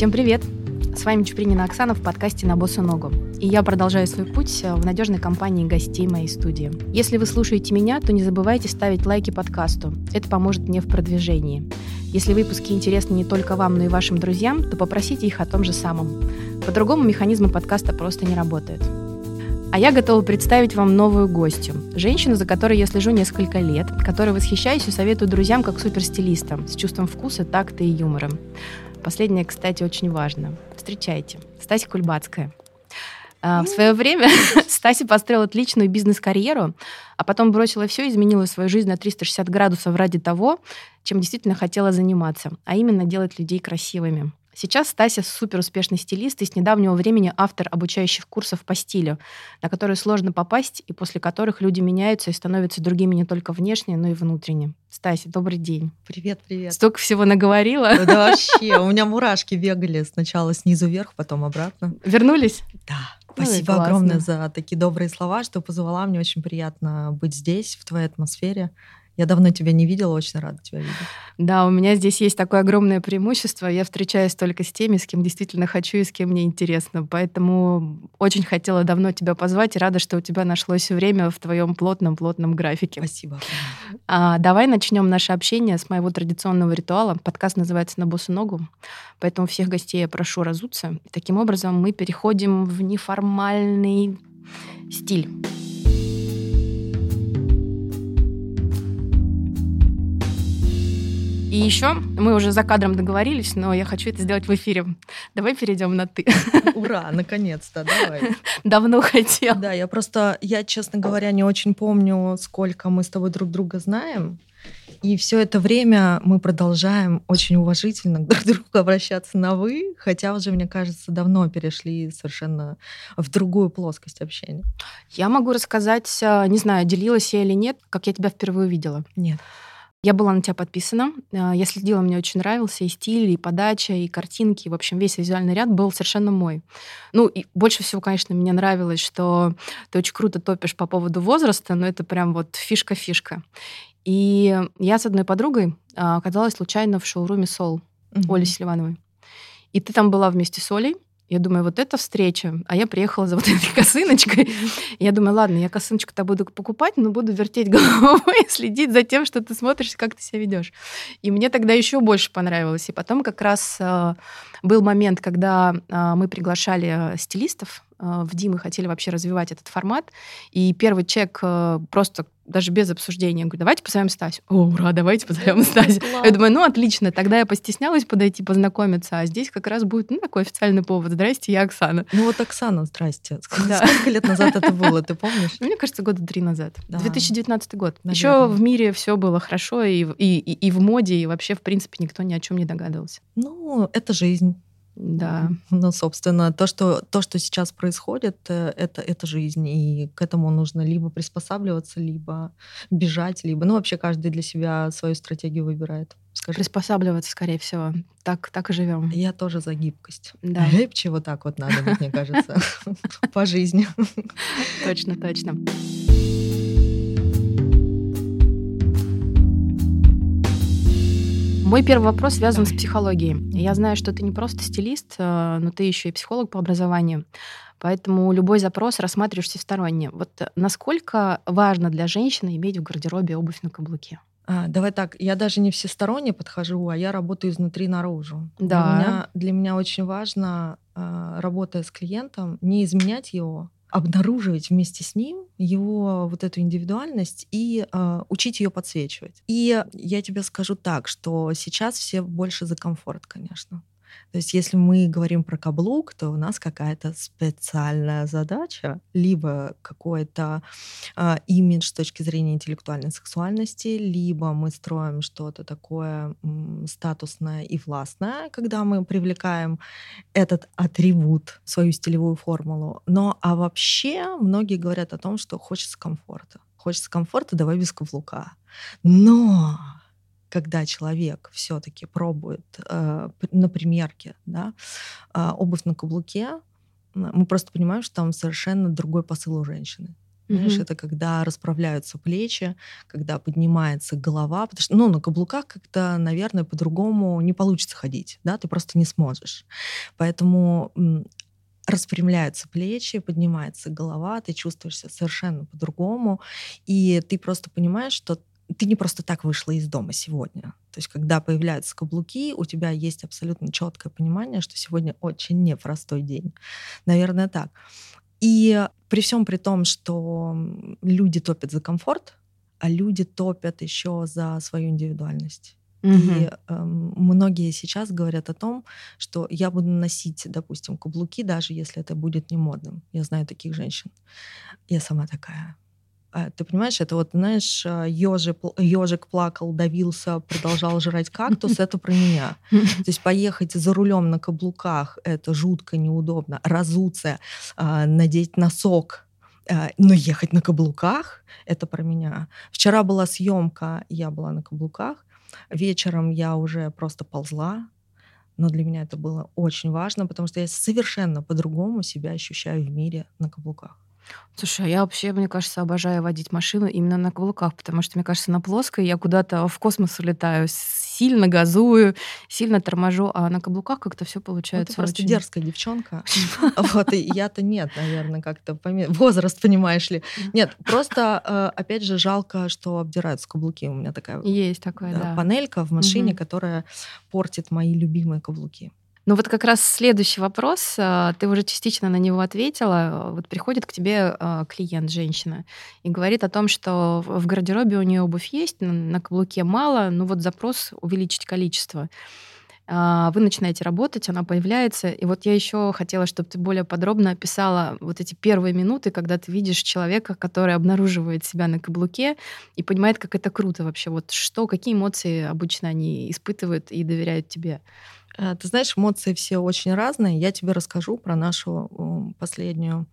Всем привет! С вами Чупринина Оксана в подкасте «На босу ногу». И я продолжаю свой путь в надежной компании гостей моей студии. Если вы слушаете меня, то не забывайте ставить лайки подкасту. Это поможет мне в продвижении. Если выпуски интересны не только вам, но и вашим друзьям, то попросите их о том же самом. По-другому механизмы подкаста просто не работают. А я готова представить вам новую гостью. Женщину, за которой я слежу несколько лет, которой восхищаюсь и советую друзьям как суперстилистам, с чувством вкуса, такта и юмором. Последнее, кстати, очень важно. Встречайте. Стася Кульбацкая. А, в свое время Стася построила отличную бизнес-карьеру, а потом бросила все и изменила свою жизнь на 360 градусов ради того, чем действительно хотела заниматься, а именно делать людей красивыми. Сейчас Стася супер успешный стилист и с недавнего времени автор обучающих курсов по стилю, на которые сложно попасть и после которых люди меняются и становятся другими не только внешне, но и внутренне. Стася, добрый день. Привет, привет. Столько всего наговорила. Да вообще, у меня мурашки бегали сначала снизу вверх, потом обратно. Вернулись? Да. Спасибо ну, огромное за такие добрые слова, что позвала. Мне очень приятно быть здесь, в твоей атмосфере. Я давно тебя не видела, очень рада тебя видеть. Да, у меня здесь есть такое огромное преимущество. Я встречаюсь только с теми, с кем действительно хочу и с кем мне интересно. Поэтому очень хотела давно тебя позвать и рада, что у тебя нашлось время в твоем плотном-плотном графике. Спасибо. А, давай начнем наше общение с моего традиционного ритуала. Подкаст называется «На босу ногу», поэтому всех гостей я прошу разуться. И таким образом мы переходим в неформальный стиль. И еще мы уже за кадром договорились, но я хочу это сделать в эфире. Давай перейдем на ты. Ура, наконец-то, давай. Давно хотел. Да, я просто, я, честно говоря, не очень помню, сколько мы с тобой друг друга знаем. И все это время мы продолжаем очень уважительно друг к другу обращаться на вы, хотя уже, мне кажется, давно перешли совершенно в другую плоскость общения. Я могу рассказать, а, не знаю, делилась я или нет, как я тебя впервые увидела. Нет. Я была на тебя подписана. А, я следила, мне очень нравился и стиль, и подача, и картинки. В общем, весь визуальный ряд был совершенно мой. Ну, и больше всего, конечно, мне нравилось, что ты очень круто топишь по поводу возраста, но это прям вот фишка-фишка. И я с одной подругой а, оказалась случайно в шоуруме Сол угу. Оли Селивановой. И ты там была вместе с Олей. Я думаю, вот эта встреча, а я приехала за вот этой косыночкой. Я думаю, ладно, я косыночку-то буду покупать, но буду вертеть головой и следить за тем, что ты смотришь, как ты себя ведешь. И мне тогда еще больше понравилось. И потом как раз э, был момент, когда э, мы приглашали стилистов э, в Димы, хотели вообще развивать этот формат. И первый чек э, просто даже без обсуждения. Я говорю, давайте позовем Стасю. О, ура, давайте позовем Стасю. Я думаю, ну, отлично. Тогда я постеснялась подойти, познакомиться, а здесь как раз будет, ну, такой официальный повод. Здрасте, я Оксана. Ну, вот Оксана, здрасте. Да. Сколько лет назад это было, ты помнишь? Мне кажется, года три назад. Да. 2019 год. Наверное. Еще в мире все было хорошо, и, и, и, и в моде, и вообще, в принципе, никто ни о чем не догадывался. Ну, это жизнь. Да. Ну, собственно, то, что, то, что сейчас происходит, э, это, это жизнь. И к этому нужно либо приспосабливаться, либо бежать, либо... Ну, вообще каждый для себя свою стратегию выбирает. Скажи. Приспосабливаться, скорее всего. Так, так и живем. Я тоже за гибкость. Да. Гибче вот так вот надо мне кажется, по жизни. Точно, точно. Мой первый вопрос связан с психологией. Я знаю, что ты не просто стилист, э, но ты еще и психолог по образованию. Поэтому любой запрос рассматриваешь всесторонне. Вот насколько важно для женщины иметь в гардеробе обувь на каблуке? А, давай так, я даже не всесторонне подхожу, а я работаю изнутри наружу. Да. Для меня, для меня очень важно, а, работая с клиентом, не изменять его, обнаруживать вместе с ним его вот эту индивидуальность и э, учить ее подсвечивать. И я тебе скажу так, что сейчас все больше за комфорт, конечно. То есть если мы говорим про каблук, то у нас какая-то специальная задача, либо какой-то э, имидж с точки зрения интеллектуальной сексуальности, либо мы строим что-то такое м, статусное и властное, когда мы привлекаем этот атрибут, свою стилевую формулу. Но а вообще многие говорят о том, что хочется комфорта. Хочется комфорта, давай без каблука. Но когда человек все-таки пробует э, на примерке да, э, обувь на каблуке, мы просто понимаем, что там совершенно другой посыл у женщины. Знаешь, это когда расправляются плечи, когда поднимается голова, потому что, ну, на каблуках как-то, наверное, по-другому не получится ходить, да, ты просто не сможешь. Поэтому распрямляются плечи, поднимается голова, ты чувствуешь себя совершенно по-другому, и ты просто понимаешь, что ты не просто так вышла из дома сегодня. То есть, когда появляются каблуки, у тебя есть абсолютно четкое понимание, что сегодня очень непростой день. Наверное, так. И при всем при том, что люди топят за комфорт, а люди топят еще за свою индивидуальность. Угу. И э, многие сейчас говорят о том, что я буду носить, допустим, каблуки, даже если это будет не модным. Я знаю таких женщин. Я сама такая. А, ты понимаешь, это вот, знаешь, ежик, ежик плакал, давился, продолжал жрать кактус, это про меня. То есть поехать за рулем на каблуках, это жутко неудобно. Разуться, а, надеть носок, а, но ехать на каблуках, это про меня. Вчера была съемка, я была на каблуках, вечером я уже просто ползла, но для меня это было очень важно, потому что я совершенно по-другому себя ощущаю в мире на каблуках. Слушай, а я вообще, мне кажется, обожаю водить машину именно на каблуках, потому что, мне кажется, на плоской я куда-то в космос улетаю, сильно газую, сильно торможу, а на каблуках как-то все получается. Ну, ты просто очень... дерзкая девчонка. Вот, и я-то нет, наверное, как-то возраст, понимаешь ли. Нет, просто, э, опять же, жалко, что обдираются каблуки. У меня такая есть такая, да. панелька в машине, которая портит мои любимые каблуки. Ну вот как раз следующий вопрос, а, ты уже частично на него ответила. Вот приходит к тебе а, клиент, женщина, и говорит о том, что в гардеробе у нее обувь есть, на каблуке мало, ну вот запрос увеличить количество. А, вы начинаете работать, она появляется. И вот я еще хотела, чтобы ты более подробно описала вот эти первые минуты, когда ты видишь человека, который обнаруживает себя на каблуке и понимает, как это круто вообще. Вот что, какие эмоции обычно они испытывают и доверяют тебе? Э, ты знаешь, эмоции все очень разные. Я тебе расскажу про нашу последнюю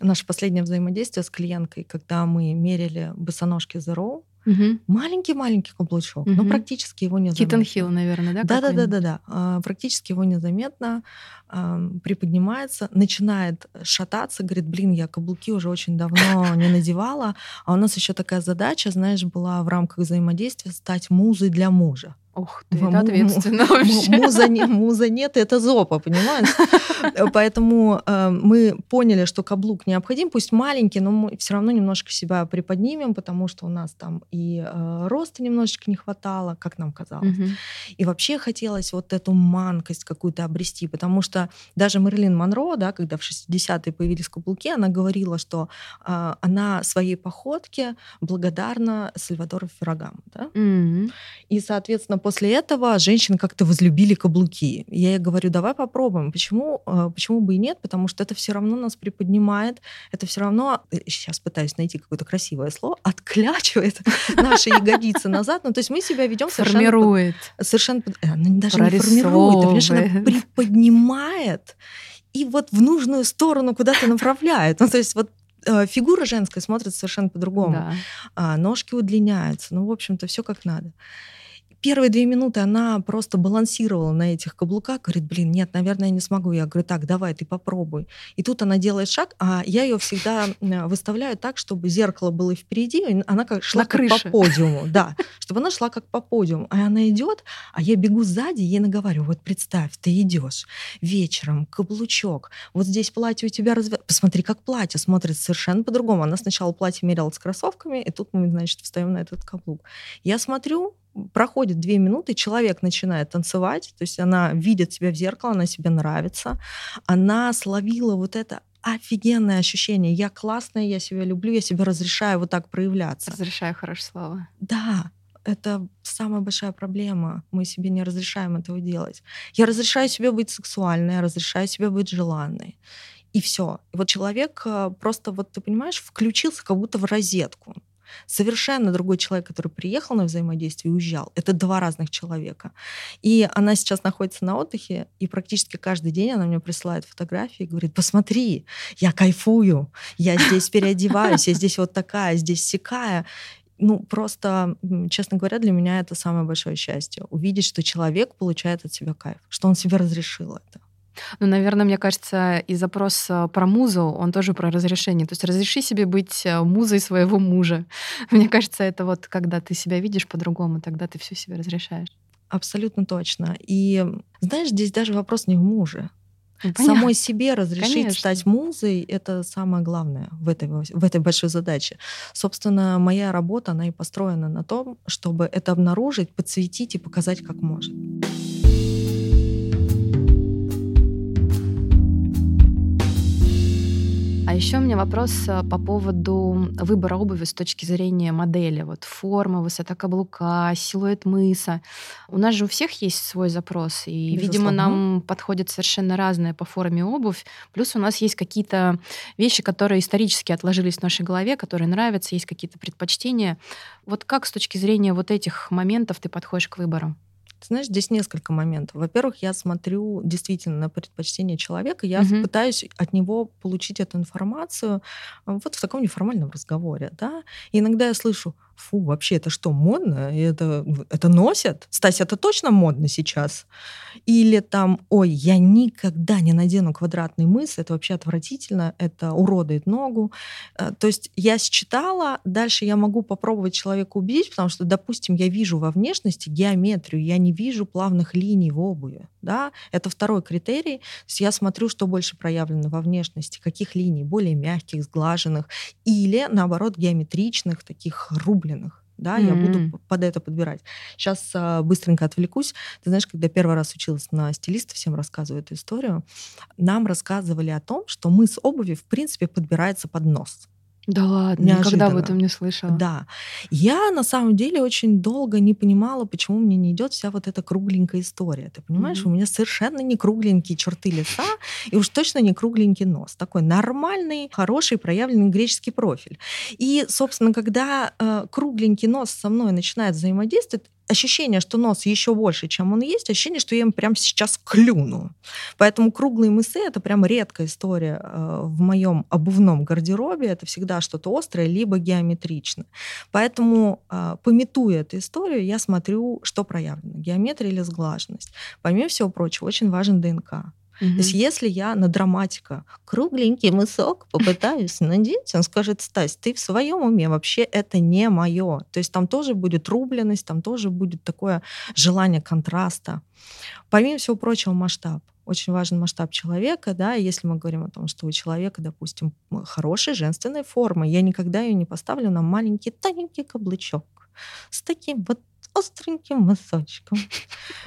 наше последнее взаимодействие с клиенткой, когда мы мерили босоножки Zero. Угу. Маленький-маленький каблучок, угу. но практически его не заметно. Хилл, наверное, да? Да-да-да-да-да. А, практически его незаметно а, приподнимается, начинает шататься, говорит, блин, я каблуки уже очень давно не надевала, а у нас еще такая задача, знаешь, была в рамках взаимодействия стать музой для мужа. Ух ты, это ответственно вообще. Муза, муза нет, это зопа, понимаешь? Поэтому э, мы поняли, что каблук необходим, пусть маленький, но мы все равно немножко себя приподнимем, потому что у нас там и э, роста немножечко не хватало, как нам казалось. Угу. И вообще хотелось вот эту манкость какую-то обрести, потому что даже Мерлин Монро, да, когда в 60-е появились каблуки, она говорила, что э, она своей походке благодарна Сальвадору Феррагаму. Да? Угу. И, соответственно, после этого женщины как-то возлюбили каблуки. Я ей говорю, давай попробуем. Почему, э, почему бы и нет? Потому что это все равно нас приподнимает, это все равно, сейчас э, пытаюсь найти какое-то красивое слово, отклячивает наши ягодицы назад. Ну, то есть мы себя ведем совершенно... Формирует. Совершенно... Э, она даже не формирует, она приподнимает и вот в нужную сторону куда-то направляет. Ну, то есть вот фигура женская смотрится совершенно по-другому. Да. А, ножки удлиняются. Ну, в общем-то, все как надо первые две минуты она просто балансировала на этих каблуках, говорит, блин, нет, наверное, я не смогу. Я говорю, так, давай, ты попробуй. И тут она делает шаг, а я ее всегда выставляю так, чтобы зеркало было впереди, она как шла как по подиуму, да, чтобы она шла как по подиуму. А она идет, а я бегу сзади, ей наговорю, вот представь, ты идешь вечером, каблучок, вот здесь платье у тебя разве... Посмотри, как платье смотрится совершенно по-другому. Она сначала платье меряла с кроссовками, и тут мы, значит, встаем на этот каблук. Я смотрю, проходит две минуты, человек начинает танцевать, то есть она видит себя в зеркало, она себе нравится, она словила вот это офигенное ощущение. Я классная, я себя люблю, я себе разрешаю вот так проявляться. Разрешаю, хорошее слово. Да, это самая большая проблема. Мы себе не разрешаем этого делать. Я разрешаю себе быть сексуальной, я разрешаю себе быть желанной. И все. И вот человек э, просто, вот ты понимаешь, включился как будто в розетку. Совершенно другой человек, который приехал на взаимодействие и уезжал. Это два разных человека. И она сейчас находится на отдыхе, и практически каждый день она мне присылает фотографии и говорит, посмотри, я кайфую, я здесь переодеваюсь, я здесь вот такая, здесь сякая ну, просто, честно говоря, для меня это самое большое счастье. Увидеть, что человек получает от себя кайф, что он себе разрешил это. Ну, наверное, мне кажется, и запрос э, про музу, он тоже про разрешение. То есть разреши себе быть э, музой своего мужа. Мне кажется, это вот когда ты себя видишь по-другому, тогда ты все себе разрешаешь. Абсолютно точно. И знаешь, здесь даже вопрос не в муже. Ну, Самой себе разрешить Конечно. стать музой — это самое главное в этой, в этой большой задаче. Собственно, моя работа, она и построена на том, чтобы это обнаружить, подсветить и показать, как может. А еще у меня вопрос э, по поводу выбора обуви с точки зрения модели. Вот форма, высота каблука, силуэт мыса. У нас же у всех есть свой запрос, и, Безусловно. видимо, нам подходит совершенно разная по форме обувь. Плюс у нас есть какие-то вещи, которые исторически отложились в нашей голове, которые нравятся, есть какие-то предпочтения. Вот как с точки зрения вот этих моментов ты подходишь к выбору? Ты знаешь, здесь несколько моментов. Во-первых, я смотрю действительно на предпочтение человека, я угу. пытаюсь от него получить эту информацию э, вот в таком неформальном разговоре, да. И иногда я слышу, фу, вообще это что, модно? Это, это носят? Стась, это точно модно сейчас? Или там, ой, я никогда не надену квадратный мыс, это вообще отвратительно, это уродует ногу. Э, то есть я считала, дальше я могу попробовать человека убедить, потому что, допустим, я вижу во внешности геометрию, я не вижу плавных линий в обуви. Да? Это второй критерий. То есть я смотрю, что больше проявлено во внешности, каких линий, более мягких, сглаженных, или, наоборот, геометричных, таких рубль купленных да, mm-hmm. я буду под это подбирать. Сейчас а, быстренько отвлекусь. Ты знаешь, когда первый раз училась на стилиста, всем рассказываю эту историю, нам рассказывали о том, что мы с обуви, в принципе, подбирается под нос. Да ладно, Неожиданно. никогда об этом не слышала. Да. Я на самом деле очень долго не понимала, почему мне не идет вся вот эта кругленькая история. Ты понимаешь, mm-hmm. у меня совершенно не кругленькие черты лица и уж точно не кругленький нос. Такой нормальный, хороший, проявленный греческий профиль. И, собственно, когда э, кругленький нос со мной начинает взаимодействовать, ощущение, что нос еще больше, чем он есть, ощущение, что я им прямо сейчас клюну. Поэтому круглые мысы — это прям редкая история э, в моем обувном гардеробе. Это всегда что-то острое, либо геометрично. Поэтому, э, пометуя эту историю, я смотрю, что проявлено, геометрия или сглаженность. Помимо всего прочего, очень важен ДНК. Угу. То есть если я на драматика кругленький мысок попытаюсь надеть, он скажет, Стась, ты в своем уме, вообще это не мое. То есть там тоже будет рубленность, там тоже будет такое желание контраста. Помимо всего прочего, масштаб очень важен масштаб человека, да, и если мы говорим о том, что у человека, допустим, хорошая женственная форма, я никогда ее не поставлю на маленький тоненький каблучок с таким вот остреньким мысочком.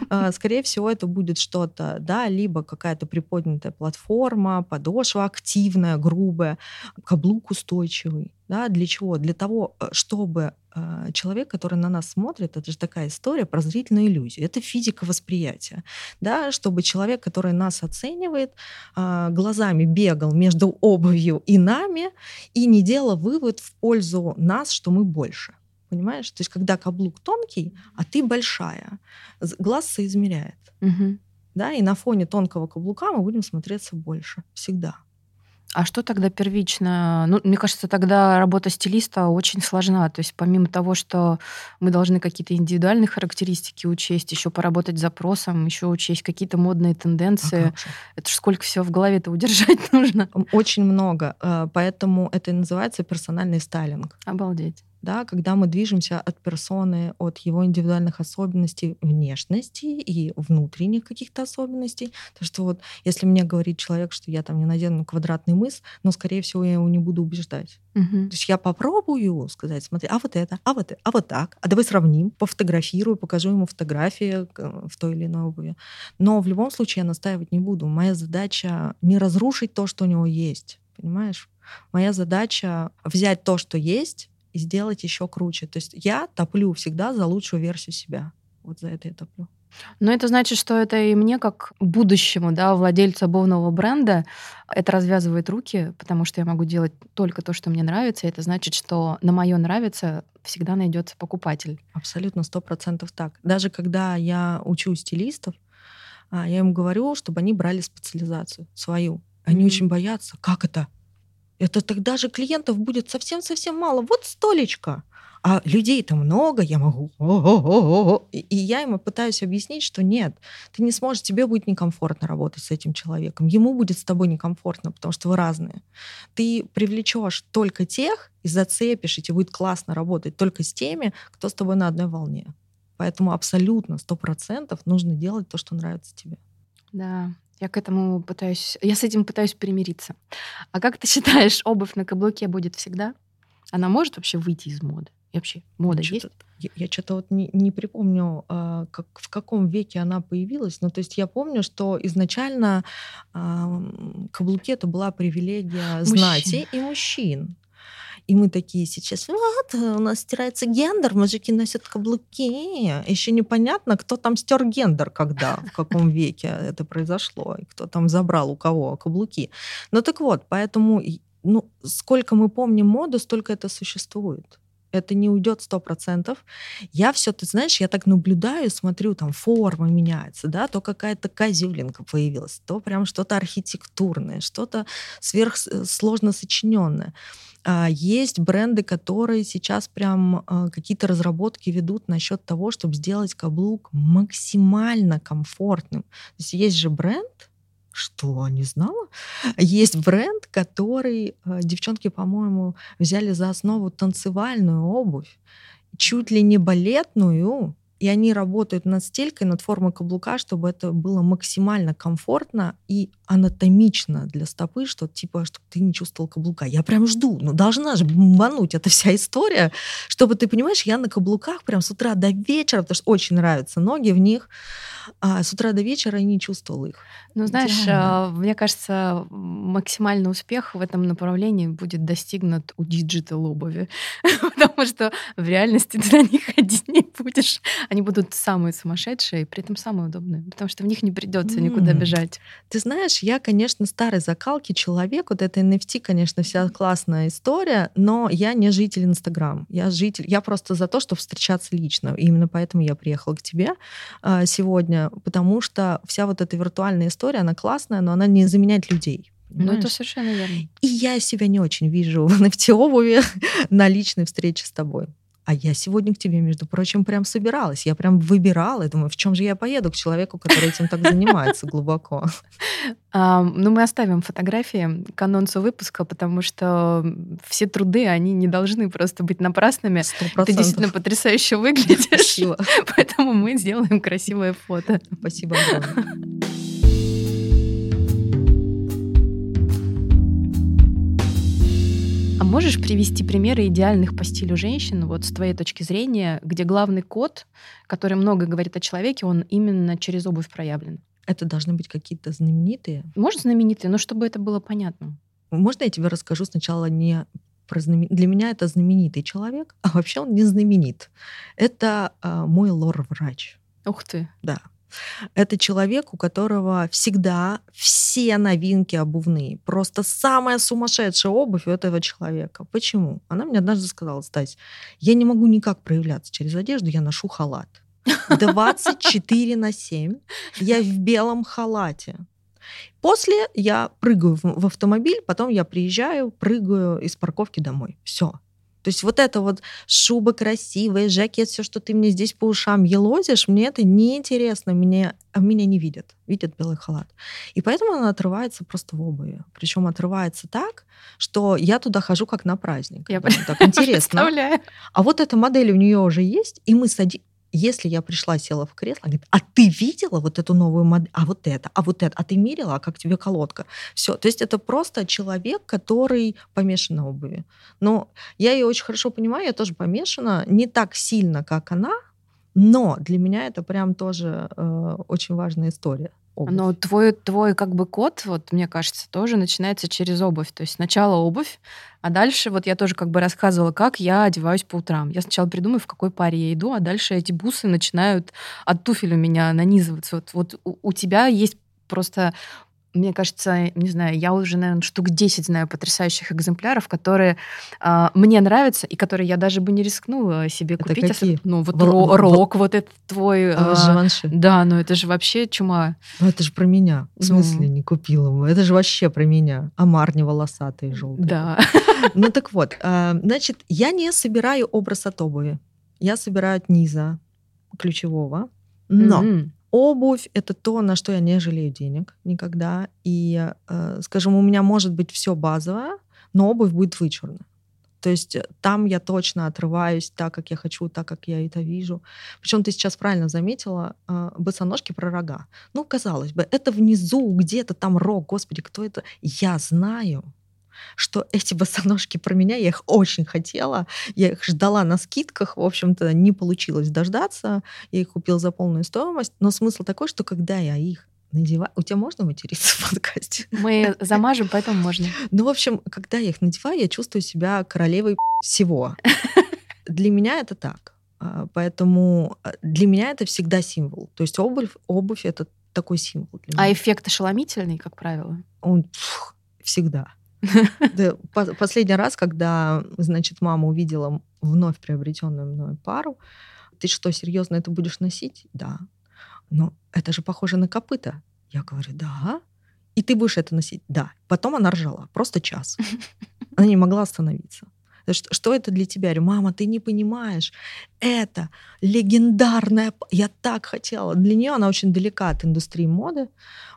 А, скорее всего, это будет что-то, да, либо какая-то приподнятая платформа, подошва активная, грубая, каблук устойчивый. Да, для чего? Для того, э, чтобы э, человек, который на нас смотрит, это же такая история про зрительную иллюзию. Это физика восприятия. Да, чтобы человек, который нас оценивает, а, глазами бегал между обувью и нами и не делал вывод в пользу нас, что мы больше. Понимаешь? То есть, когда каблук тонкий, а ты большая, глаз соизмеряет. Угу. Да, и на фоне тонкого каблука мы будем смотреться больше. Всегда. А что тогда первично? Ну, мне кажется, тогда работа стилиста очень сложна. То есть помимо того, что мы должны какие-то индивидуальные характеристики учесть, еще поработать с запросом, еще учесть какие-то модные тенденции. А это же сколько всего в голове-то удержать нужно? Очень много. Э, поэтому это и называется персональный стайлинг. Обалдеть да, когда мы движемся от персоны, от его индивидуальных особенностей внешности и внутренних каких-то особенностей. То, что вот если мне говорит человек, что я там не надену квадратный мыс, но, скорее всего, я его не буду убеждать. Угу. То есть я попробую сказать, смотри, а вот это, а вот это, а вот так, а давай сравним, пофотографирую, покажу ему фотографии в той или иной обуви. Но в любом случае я настаивать не буду. Моя задача не разрушить то, что у него есть, понимаешь? Моя задача взять то, что есть, и сделать еще круче. То есть я топлю всегда за лучшую версию себя. Вот за это я топлю. Но это значит, что это и мне, как будущему да, владельцу обувного бренда, это развязывает руки, потому что я могу делать только то, что мне нравится. И это значит, что на мое нравится всегда найдется покупатель. Абсолютно, сто процентов так. Даже когда я учу стилистов, а, я им говорю, чтобы они брали специализацию свою. Они mm-hmm. очень боятся. Как это? Это тогда же клиентов будет совсем-совсем мало. Вот столечко. а людей-то много, я могу. И я ему пытаюсь объяснить, что нет, ты не сможешь, тебе будет некомфортно работать с этим человеком, ему будет с тобой некомфортно, потому что вы разные. Ты привлечешь только тех и зацепишь, и тебе будет классно работать только с теми, кто с тобой на одной волне. Поэтому абсолютно, сто процентов нужно делать то, что нравится тебе. Да, я к этому пытаюсь, я с этим пытаюсь примириться. А как ты считаешь, обувь на каблуке будет всегда? Она может вообще выйти из моды? И вообще, мода есть? Я, я что-то вот не, не припомню, а, как, в каком веке она появилась. Но то есть я помню, что изначально а, каблуки это была привилегия мужчин. знати и мужчин. И мы такие сейчас, вот, у нас стирается гендер, мужики носят каблуки. Еще непонятно, кто там стер гендер, когда, в каком веке это произошло, и кто там забрал у кого каблуки. Ну так вот, поэтому ну, сколько мы помним моду, столько это существует. Это не уйдет сто процентов. Я все, ты знаешь, я так наблюдаю, смотрю, там форма меняется, да, то какая-то козюлинка появилась, то прям что-то архитектурное, что-то сверхсложно сочиненное. А есть бренды, которые сейчас прям а, какие-то разработки ведут насчет того, чтобы сделать каблук максимально комфортным. То есть есть же бренд, что, не знала? Есть бренд, который э, девчонки, по-моему, взяли за основу танцевальную обувь, чуть ли не балетную, и они работают над стелькой, над формой каблука, чтобы это было максимально комфортно и анатомично для стопы, что типа, чтобы ты не чувствовал каблука. Я прям жду, ну должна же бомбануть эта вся история, чтобы ты понимаешь, я на каблуках прям с утра до вечера, потому что очень нравятся ноги в них, а с утра до вечера и не чувствовал их. Ну, знаешь, Идеально. мне кажется, максимальный успех в этом направлении будет достигнут у digital обуви, потому что в реальности ты на них ходить не будешь. Они будут самые сумасшедшие, и при этом самые удобные, потому что в них не придется мм. никуда бежать. Ты знаешь, я, конечно, старой закалки человек, вот это NFT, конечно, вся классная история, но я не житель Инстаграм, я житель, я просто за то, чтобы встречаться лично, и именно поэтому я приехала к тебе а, сегодня, потому что вся вот эта виртуальная история, она классная, но она не заменяет людей. Понимаешь? Ну, это совершенно верно. И я себя не очень вижу в нефтеобуви на личной встрече с тобой. А я сегодня к тебе, между прочим, прям собиралась. Я прям выбирала. Я думаю, в чем же я поеду к человеку, который этим так занимается глубоко. Ну, мы оставим фотографии к анонсу выпуска, потому что все труды, они не должны просто быть напрасными. 100%. Ты действительно потрясающе выглядишь. Спасибо. Поэтому мы сделаем красивое фото. Спасибо огромное. А можешь привести примеры идеальных по стилю женщин, вот с твоей точки зрения, где главный код, который много говорит о человеке, он именно через обувь проявлен? Это должны быть какие-то знаменитые? Может, знаменитые, но чтобы это было понятно. Можно я тебе расскажу сначала не про знамен... Для меня это знаменитый человек, а вообще он не знаменит. Это э, мой лор-врач. Ух ты. Да. Это человек, у которого всегда все новинки обувные. Просто самая сумасшедшая обувь у этого человека. Почему? Она мне однажды сказала, Стась, я не могу никак проявляться через одежду, я ношу халат. 24 на 7 я в белом халате. После я прыгаю в автомобиль, потом я приезжаю, прыгаю из парковки домой. Все. То есть вот это вот шуба красивая, жакет, все, что ты мне здесь по ушам елозишь, мне это неинтересно, меня, а меня не видят, видят белый халат. И поэтому она отрывается просто в обуви. Причем отрывается так, что я туда хожу как на праздник. Я так интересно. А вот эта модель у нее уже есть, и мы садимся если я пришла, села в кресло, говорит, а ты видела вот эту новую модель, а вот это, а вот это, а ты мерила, а как тебе колодка? Все, то есть это просто человек, который помешан на обуви. Но я ее очень хорошо понимаю, я тоже помешана, не так сильно, как она, но для меня это прям тоже э, очень важная история обувь. Но твой, твой как бы код, вот мне кажется, тоже начинается через обувь. То есть сначала обувь, а дальше вот я тоже как бы рассказывала, как я одеваюсь по утрам. Я сначала придумаю, в какой паре я иду, а дальше эти бусы начинают от туфель у меня нанизываться. Вот, вот у, у тебя есть просто Мне кажется, не знаю, я уже, наверное, штук 10 знаю потрясающих экземпляров, которые э, мне нравятся и которые я даже бы не рискнула себе Это купить. какие? Ну, вот Вол- ро- вол- рок, вот этот твой. А, Живанши. да, ну это же вообще чума. Ну, это же про меня. В смысле, Ну. не купила? Это же вообще про меня. Амар не волосатый, желтый. Да. Ну так вот, а, значит, я не собираю образ от обуви. Я собираю от низа ключевого. Но. Обувь — это то, на что я не жалею денег никогда. И, э, скажем, у меня может быть все базовое, но обувь будет вычурна. То есть э, там я точно отрываюсь так, как я хочу, так, как я это вижу. Причем ты сейчас правильно заметила, э, босоножки про рога. Ну, казалось бы, это внизу где-то там рог. Господи, кто это? Я знаю, что эти босоножки про меня, я их очень хотела, я их ждала на скидках, в общем-то, не получилось дождаться, я их купила за полную стоимость, но смысл такой, что когда я их надеваю... У тебя можно материться в подкасте? Мы замажем, поэтому можно. Ну, в общем, когда я их надеваю, я чувствую себя королевой всего. Для меня это так. А, Поэтому а, для меня это всегда символ. То есть обувь, обувь это такой символ для А меня. эффект ошеломительный, как правило. Он пф, всегда. Да, по- Последний раз, когда, значит, мама увидела вновь приобретенную мной пару, ты что, серьезно это будешь носить? Да. Но это же похоже на копыта. Я говорю, да. И ты будешь это носить? Да. Потом она ржала. Просто час. Она не могла остановиться. То есть, Что это для тебя? Я говорю, мама, ты не понимаешь. Это легендарная... Я так хотела. Для нее она очень далека от индустрии моды,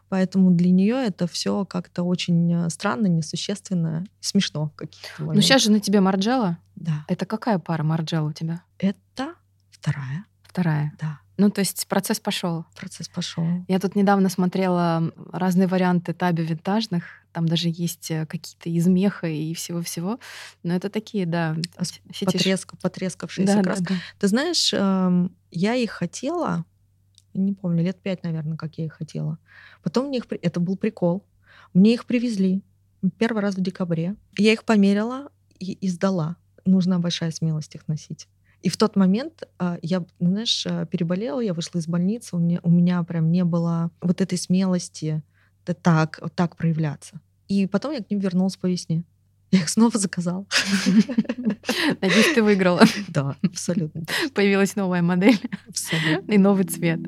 поэтому для нее это все как-то очень э, странно, несущественно, смешно Ну, сейчас же на тебе Марджела. Да. Это какая пара Марджела у тебя? Это вторая. Вторая. Да. Ну, то есть процесс пошел. Процесс пошел. Я тут недавно смотрела разные варианты таби винтажных. Там даже есть э, какие-то из меха и всего-всего. Но это такие, да, А с ф- фетиш. Потреск, потрескавшиеся Да, краски. да, да. Ты знаешь, эм, я их хотела, не помню, лет пять, наверное, как я их хотела. Потом мне их... Это был прикол. Мне их привезли первый раз в декабре. Я их померила и, и сдала. Нужна большая смелость их носить. И в тот момент а, я, знаешь, а, переболела, я вышла из больницы, у меня, у меня прям не было вот этой смелости так, так проявляться. И потом я к ним вернулась по весне. Я их снова заказала. Надеюсь, ты выиграла. Да, абсолютно. Появилась новая модель Абсолютно. и новый цвет.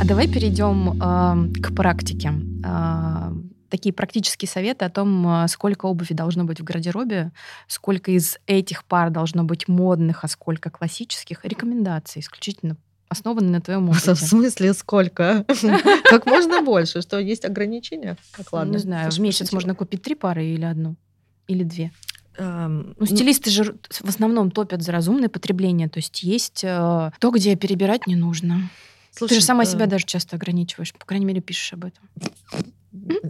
А давай перейдем э, к практике. Э, такие практические советы о том, э, сколько обуви должно быть в гардеробе, сколько из этих пар должно быть модных, а сколько классических. Рекомендации исключительно основаны на твоем В опыте. смысле сколько? Как можно больше? Что, есть ограничения? Так, ладно. Не знаю, в месяц можно купить три пары или одну, или две. Эм, Ну, стилисты же в основном топят за разумное потребление. То есть есть э, то, где перебирать не нужно. слушай, Ты же сама э, себя даже часто ограничиваешь. По крайней мере, пишешь об этом.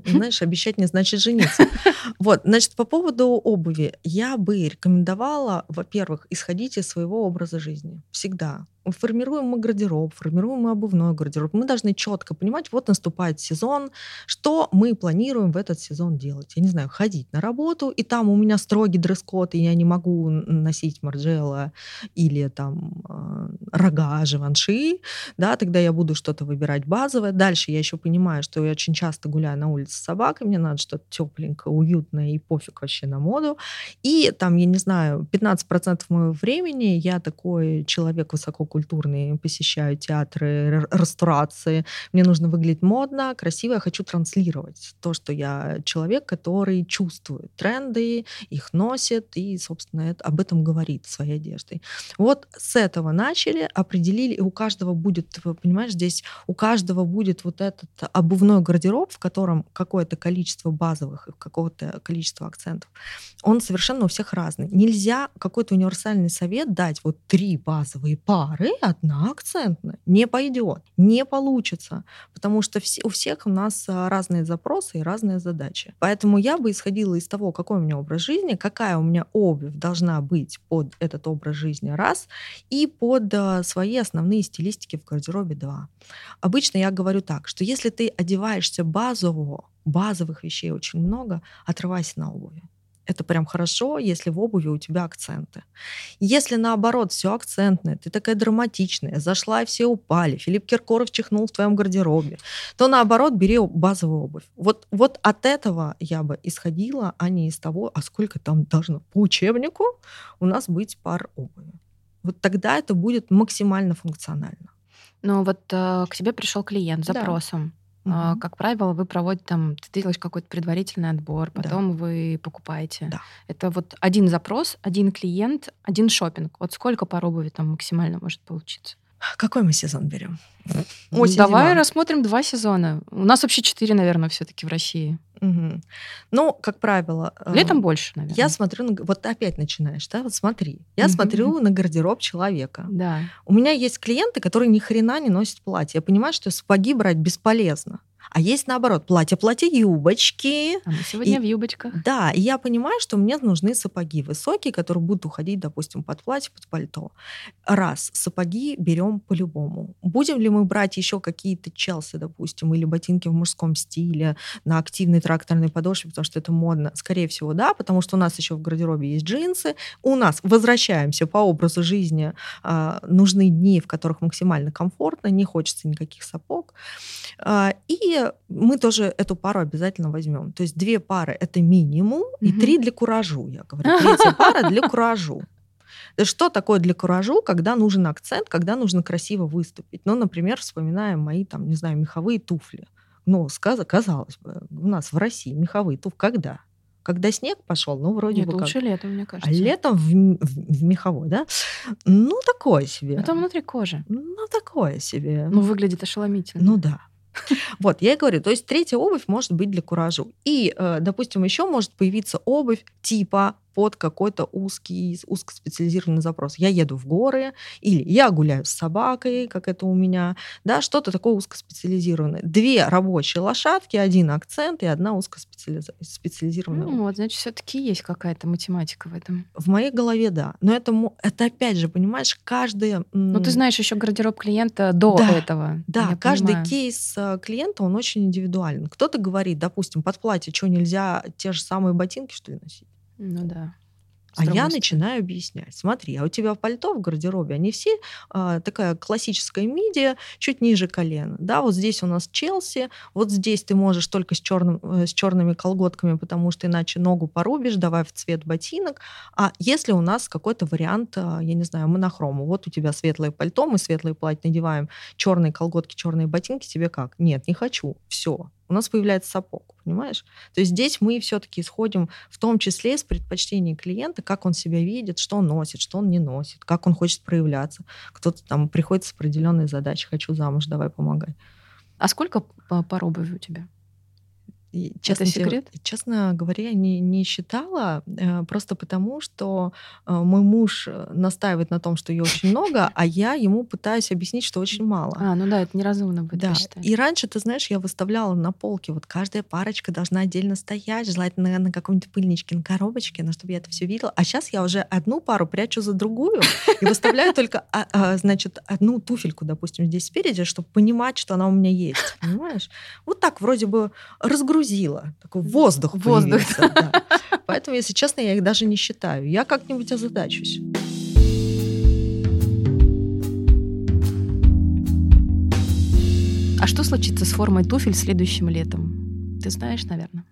Знаешь, обещать не значит жениться. Вот, значит, по поводу обуви. Я бы рекомендовала, во-первых, исходить из своего образа жизни. Всегда. Формируем мы гардероб, формируем мы обувной гардероб. Мы должны четко понимать, вот наступает сезон, что мы планируем в этот сезон делать. Я не знаю, ходить на работу, и там у меня строгий дресс-код, и я не могу носить марджела или там э, рога, живанши, да, тогда я буду что-то выбирать базовое. Дальше я еще понимаю, что я очень часто гуляю на улице с собакой, мне надо что-то тепленькое, уютное и пофиг вообще на моду. И там, я не знаю, 15% моего времени я такой человек высококультурный, посещаю театры, ресторации. Мне нужно выглядеть модно, красиво. Я хочу транслировать то, что я человек, который чувствует тренды, их носит и, собственно, это, об этом говорит своей одеждой. Вот с этого начали, определили, и у каждого будет, понимаешь, здесь у каждого будет вот этот обувной гардероб, в котором какое-то количество базовых и какое-то количество акцентов. Он совершенно у всех разный. Нельзя какой-то универсальный совет дать вот три базовые пары, одна акцентная. Не пойдет, не получится, потому что все, у всех у нас а, разные запросы и разные задачи. Поэтому я бы исходила из того, какой у меня образ жизни, какая у меня обувь должна быть под этот образ жизни, раз, и под а, свои основные стилистики в гардеробе, два. Обычно я говорю так, что если ты одеваешься базово, базовых вещей очень много, отрывайся на обуви. Это прям хорошо, если в обуви у тебя акценты. Если наоборот все акцентное, ты такая драматичная, зашла и все упали, Филипп Киркоров чихнул в твоем гардеробе, то наоборот бери базовую обувь. Вот, вот от этого я бы исходила, а не из того, а сколько там должно по учебнику у нас быть пар обуви. Вот тогда это будет максимально функционально. Ну вот э, к тебе пришел клиент с Да. запросом. Мгм. А, Как правило, вы проводите там, ты делаешь какой-то предварительный отбор, Да. потом вы покупаете. Да. Это вот один запрос, один клиент, один шопинг. Вот сколько пар обуви там максимально может получиться? Какой мы сезон берем? Ну, Осень, Давай зима. рассмотрим два сезона. У нас вообще четыре, наверное, все-таки в России. Мгм. Ну, как правило... э, Летом больше, наверное. Я смотрю, на вот опять начинаешь, да, вот смотри. Я Мгм. смотрю на гардероб человека. Да. У меня есть клиенты, которые ни хрена не носят платье. Я понимаю, что сапоги брать бесполезно. А есть наоборот, платье-платье, юбочки. А мы сегодня И- в юбочках. Да, и я понимаю, что мне нужны сапоги высокие, которые будут уходить, допустим, под платье, под пальто. Раз, сапоги берем по-любому. Будем ли мы брать еще какие-то Челси, допустим, или ботинки в мужском стиле на активной тракторной подошве, потому что это модно? Скорее всего, да, потому что у нас еще в гардеробе есть джинсы. У нас, возвращаемся по образу жизни, а, нужны дни, в которых максимально комфортно, не хочется никаких сапог. А, И мы тоже эту пару обязательно возьмем. То есть две пары это минимум, и Мгм. три для куражу, я говорю. Третья пара для куражу. Что такое для куражу, когда нужен акцент, когда нужно красиво выступить? Ну, например, вспоминаем мои, там, не знаю, меховые туфли. Ну, сказ- казалось бы, у нас в России меховые туфли когда? Когда снег пошел, ну, вроде Нет, бы как. лучше летом, мне А кажется. летом в, в- в меховой, да? Ну, такое себе. Это внутри кожи. Ну, такое себе. Ну, выглядит ошеломительно. Ну да. Вот, я и говорю, то есть третья обувь может быть для куражу. И, э, допустим, еще может появиться обувь типа под какой-то узкий, узкоспециализированный запрос. Я еду в горы, или я гуляю с собакой, как это у меня, да, что-то такое узкоспециализированное. Две рабочие лошадки, один акцент и одна узкоспециализированная. Ну, вот, значит, все-таки есть какая-то математика в этом. В моей голове, да. Но это, это опять же, понимаешь, каждая... Ну, ты знаешь еще гардероб клиента до Да, этого. Да, каждый понимаю. кейс э, клиента, он очень индивидуален. Кто-то говорит, допустим, под платье, что нельзя те же самые ботинки, что ли, носить? Ну да. А я начинаю объяснять. Смотри, а у тебя пальто в гардеробе, они все а, такая классическая мидия, чуть ниже колена. Да, вот здесь у нас Челси, вот здесь ты можешь только с, черным, э, с черными колготками, потому что иначе ногу порубишь, давай в цвет ботинок. А если у нас какой-то вариант, а, я не знаю, монохрому, вот у тебя светлое пальто, мы светлое платье надеваем, черные колготки, черные ботинки, тебе как? Нет, не хочу. Все. У нас появляется сапог, понимаешь? То есть здесь мы все-таки исходим в том числе с предпочтений клиента, как он себя видит, что он носит, что он не носит, как он хочет проявляться. Кто-то там приходит с определенной задачей, хочу замуж, давай помогай. А сколько пар обуви у тебя? И, Это секрет? честно говоря, не, не считала, э, просто потому что э, мой муж э, настаивает на том, что ее очень много, а я ему пытаюсь объяснить, что очень мало. А, ну да, это неразумно будет, Да. И раньше, ты знаешь, я выставляла на полке, вот каждая парочка должна отдельно стоять, желательно на каком-нибудь пыльничке, на коробочке, но чтобы я это все видела. А сейчас я уже одну пару прячу за другую и выставляю только, а, а, значит, одну туфельку, допустим, здесь спереди, чтобы понимать, что она у меня есть, понимаешь? Вот так вроде бы разгрузила, такой воздух Воздух. да. Поэтому, если честно, я их даже не считаю. Я как-нибудь озадачусь. А что случится с формой туфель следующим летом? Ты знаешь, наверное.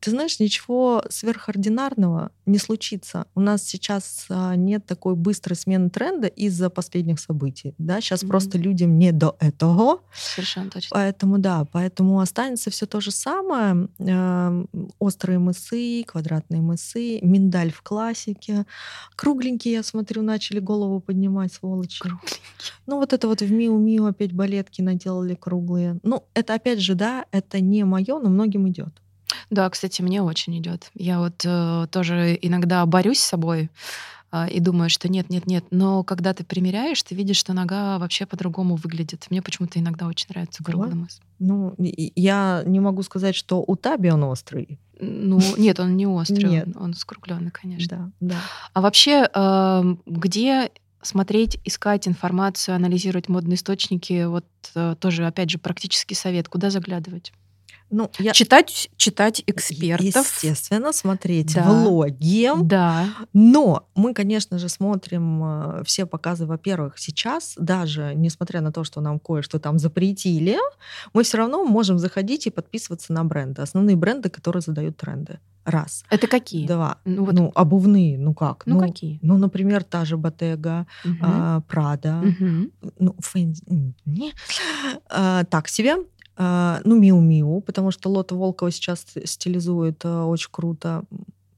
Ты знаешь, ничего сверхординарного не случится. У нас сейчас а, нет такой быстрой смены тренда из-за последних событий. Да? Сейчас Мгм. просто людям не до этого. Совершенно точно. Поэтому да, поэтому останется все то же самое. Эм, Острые мысы, квадратные мысы, миндаль в классике. Кругленькие, я смотрю, начали голову поднимать, сволочи. Ну, вот это вот в Миу-Миу опять балетки наделали круглые. Ну, это опять же, да, это не мое, но многим идет. Да, кстати, мне очень идет. Я вот э, тоже иногда борюсь с собой а, и думаю, что нет, нет, нет. Но когда ты примеряешь, ты видишь, что нога вообще по-другому выглядит. Мне почему-то иногда очень нравится круглый мыс. Ну, я не могу сказать, что у Таби он острый. Ну, нет, он не острый, Нет. он, он скругленный, конечно. Да, да. А вообще, эм, где смотреть, искать информацию, анализировать модные источники? Вот э, тоже, опять же, практический совет. Куда заглядывать? Ну, я... Читать, читать экспертов. Естественно, смотреть Да. влоги. Да. Но мы, конечно же, смотрим э, все показы, во-первых, сейчас, даже несмотря на то, что нам кое-что там запретили, мы все равно можем заходить и подписываться на бренды. Основные бренды, которые задают тренды. Раз. Это какие? Два. Ну, вот, Ну, обувные, ну как? ну, какие? Ну, например, та же Bottega, Мгм. а, Прада, Мгм. ну, Fendi, м, не. А, так себе. А, ну, Miu Miu, потому что Лота Волкова сейчас ст- стилизует а, очень круто.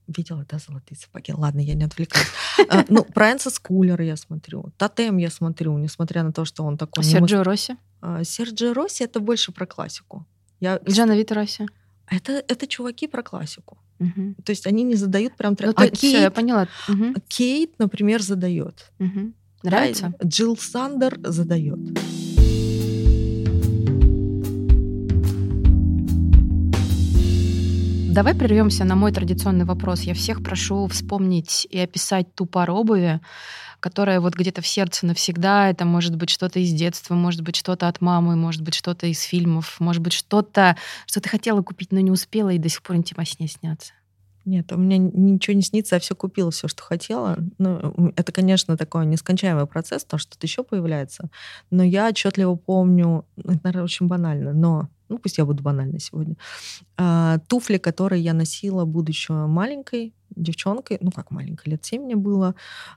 Видела, да, золотые сапоги? Ладно, я не отвлекаюсь. А, ну, Proenza Schouler я смотрю. Toteme я смотрю, несмотря на то, что он А такой... мус- Sergio Rossi? А, Sergio Rossi — это больше про классику. Я... Джана Вита Росси? Это, это чуваки про классику. Мгм. То есть они не задают прям... трен- Ну, а ты- всё, я Кейт, поняла. Мгм. Кейт, например, задает. Мгм. Нравится? Джилл Сандер задает. Давай прервемся на мой традиционный вопрос. Я всех прошу вспомнить и описать ту пару обуви, которая вот где-то в сердце навсегда. Это может быть что-то из детства, может быть что-то от мамы, может быть что-то из фильмов, может быть что-то, что ты хотела купить, но не успела, и до сих пор они тебе сне снятся. Нет, у меня ничего не снится, я все купила, все, что хотела. Ну, это, конечно, такой нескончаемый процесс, что что-то еще появляется. Но я отчетливо помню, ну, это, наверное, очень банально, но ну пусть я буду банальной сегодня. А, туфли, которые я носила, будучи маленькой девчонкой, ну как маленькой, лет 7 мне было,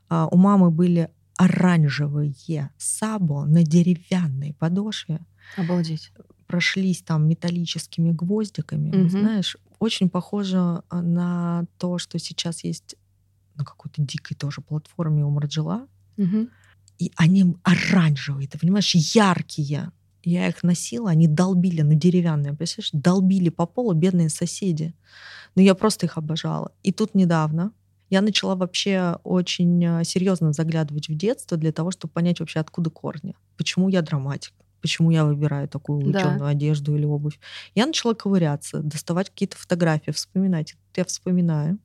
а, у мамы были оранжевые сабо на деревянной подошве Обалдеть. прошлись там металлическими гвоздиками. Мгм. Знаешь, очень похоже а, на то, что сейчас есть на какой-то дикой тоже платформе у Марджела. Мгм. И они оранжевые, ты понимаешь, яркие. Я их носила, они долбили на деревянные, представляешь, долбили по полу бедные соседи. Но я просто их обожала. И тут недавно я начала вообще очень серьезно заглядывать в детство для того, чтобы понять вообще, откуда корни. Почему я драматик, почему я выбираю такую Да. улучшенную одежду или обувь. Я начала ковыряться, доставать какие-то фотографии, вспоминать. Я вспоминаю,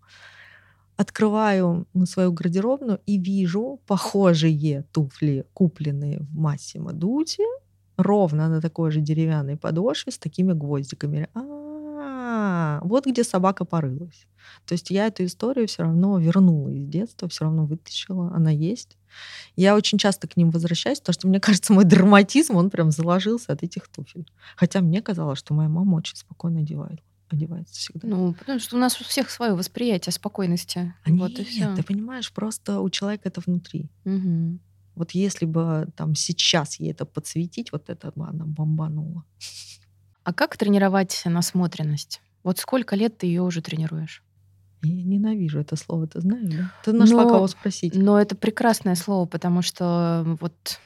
открываю ну, свою гардеробную и вижу похожие туфли, купленные в Массимо Дути, ровно на такой же деревянной подошве с такими гвоздиками. А, вот где собака порылась. То есть я эту историю все равно вернула из детства, все равно вытащила, она есть. Я очень часто к ним возвращаюсь, потому что мне кажется, мой драматизм, он прям заложился от этих туфель. Хотя мне казалось, что моя мама очень спокойно одевает, одевается всегда. Ну, потому что у нас у всех свое восприятие спокойности. А вот и нет, все. ты понимаешь, просто у человека это внутри. Мгм. Вот если бы там сейчас ей это подсветить, вот это бы она бомбанула. А как тренировать насмотренность? Вот сколько лет ты ее уже тренируешь? Я ненавижу это слово, ты знаешь, да? Ты нашла Но- кого спросить. Но это прекрасное слово, потому что вот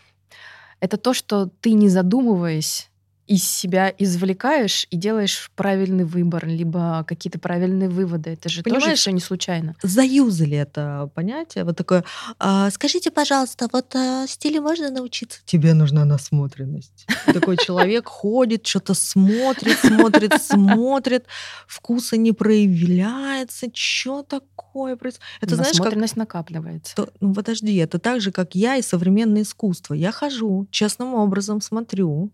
это то, что ты, не задумываясь, из себя извлекаешь и делаешь правильный выбор, либо какие-то правильные выводы. Это же тоже Понимаешь, все не случайно. Заюзали это понятие. Вот такое, «А, скажите, пожалуйста, вот а, стилю можно научиться? Тебе нужна насмотренность. Такой человек ходит, что-то смотрит, смотрит, смотрит, вкуса не проявляется. Что такое происходит? Это знаешь, как Насмотренность накапливается. То- ну подожди, это так же, как я и современное искусство. Я хожу, честным образом смотрю,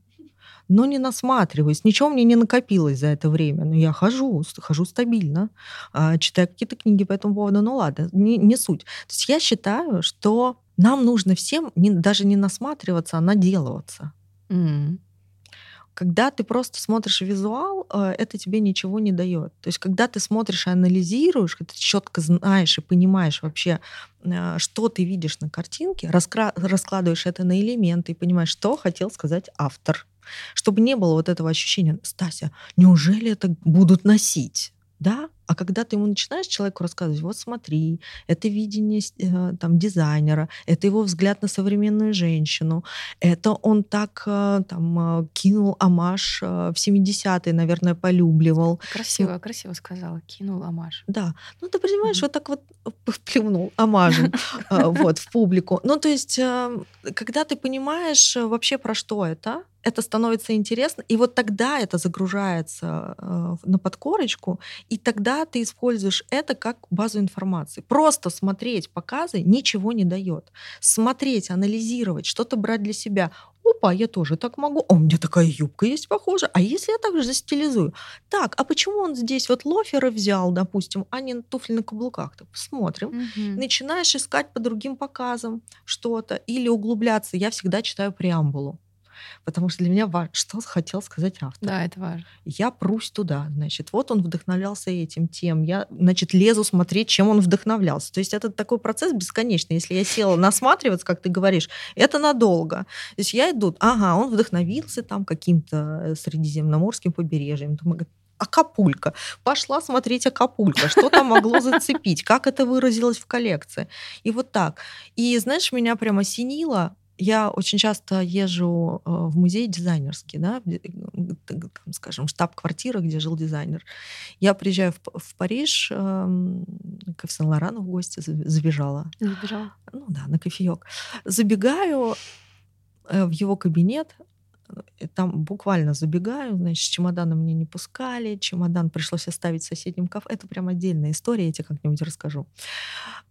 но не насматриваюсь. Ничего мне не накопилось за это время. Но я хожу, хожу стабильно, а, читаю какие-то книги по этому поводу. Ну ладно, не, не суть. То есть я считаю, что нам нужно всем не- даже не насматриваться, а наделываться. М. Когда ты просто смотришь визуал, э, это тебе ничего не дает. То есть, когда ты смотришь и анализируешь, когда ты четко знаешь и понимаешь вообще, э, что ты видишь на картинке, раскра- раскладываешь это на элементы и понимаешь, что хотел сказать автор. Чтобы не было вот этого ощущения, Стася, неужели это будут носить? Да? А когда ты ему начинаешь человеку рассказывать, вот смотри, это видение э, там, дизайнера, это его взгляд на современную женщину, это он так э, там э, кинул амаш в 70-е, наверное, полюбливал. Красиво, красиво сказала. Кинул амаш. Да. Ну, ты понимаешь, Мгм. вот так вот плюнул амажем вот, в публику. Ну, то есть, когда ты понимаешь вообще про что это, это становится интересно, и вот тогда это загружается э, на подкорочку, и тогда ты используешь это как базу информации. Просто смотреть показы ничего не дает. Смотреть, анализировать, что-то брать для себя. Опа, я тоже так могу. О, у меня такая юбка есть похожа. А если я так же застилизую? Так, а почему он здесь вот лоферы взял, допустим, а не туфли на каблуках? Так посмотрим. Мгм. Начинаешь искать по другим показам что-то или углубляться. Я всегда читаю преамбулу. Потому что для меня важно, что хотел сказать автор. Да, это важно. Я прусь туда, значит, вот он вдохновлялся этим тем, я, значит, лезу смотреть, чем он вдохновлялся. То есть это такой процесс бесконечный. Если я села насматриваться, как ты говоришь, это надолго. То есть я иду, ага, он вдохновился там каким-то э, средиземноморским побережьем. Акапулько. Пошла смотреть Акапулько. Что там могло зацепить? Как это выразилось в коллекции? И вот так. И знаешь, меня прямо осенило. Я очень часто езжу э, в музей дизайнерский, да, э, там, скажем, штаб-квартира, где жил дизайнер. Я приезжаю в, в Париж, эм, к Сен-Лорану в гости забежала. Забежала. Ну да, на кофеек. Забегаю э, в его кабинет, э, там буквально забегаю, значит, с чемоданом мне не пускали, чемодан пришлось оставить в соседнем кафе. Это прям отдельная история, я тебе как-нибудь расскажу.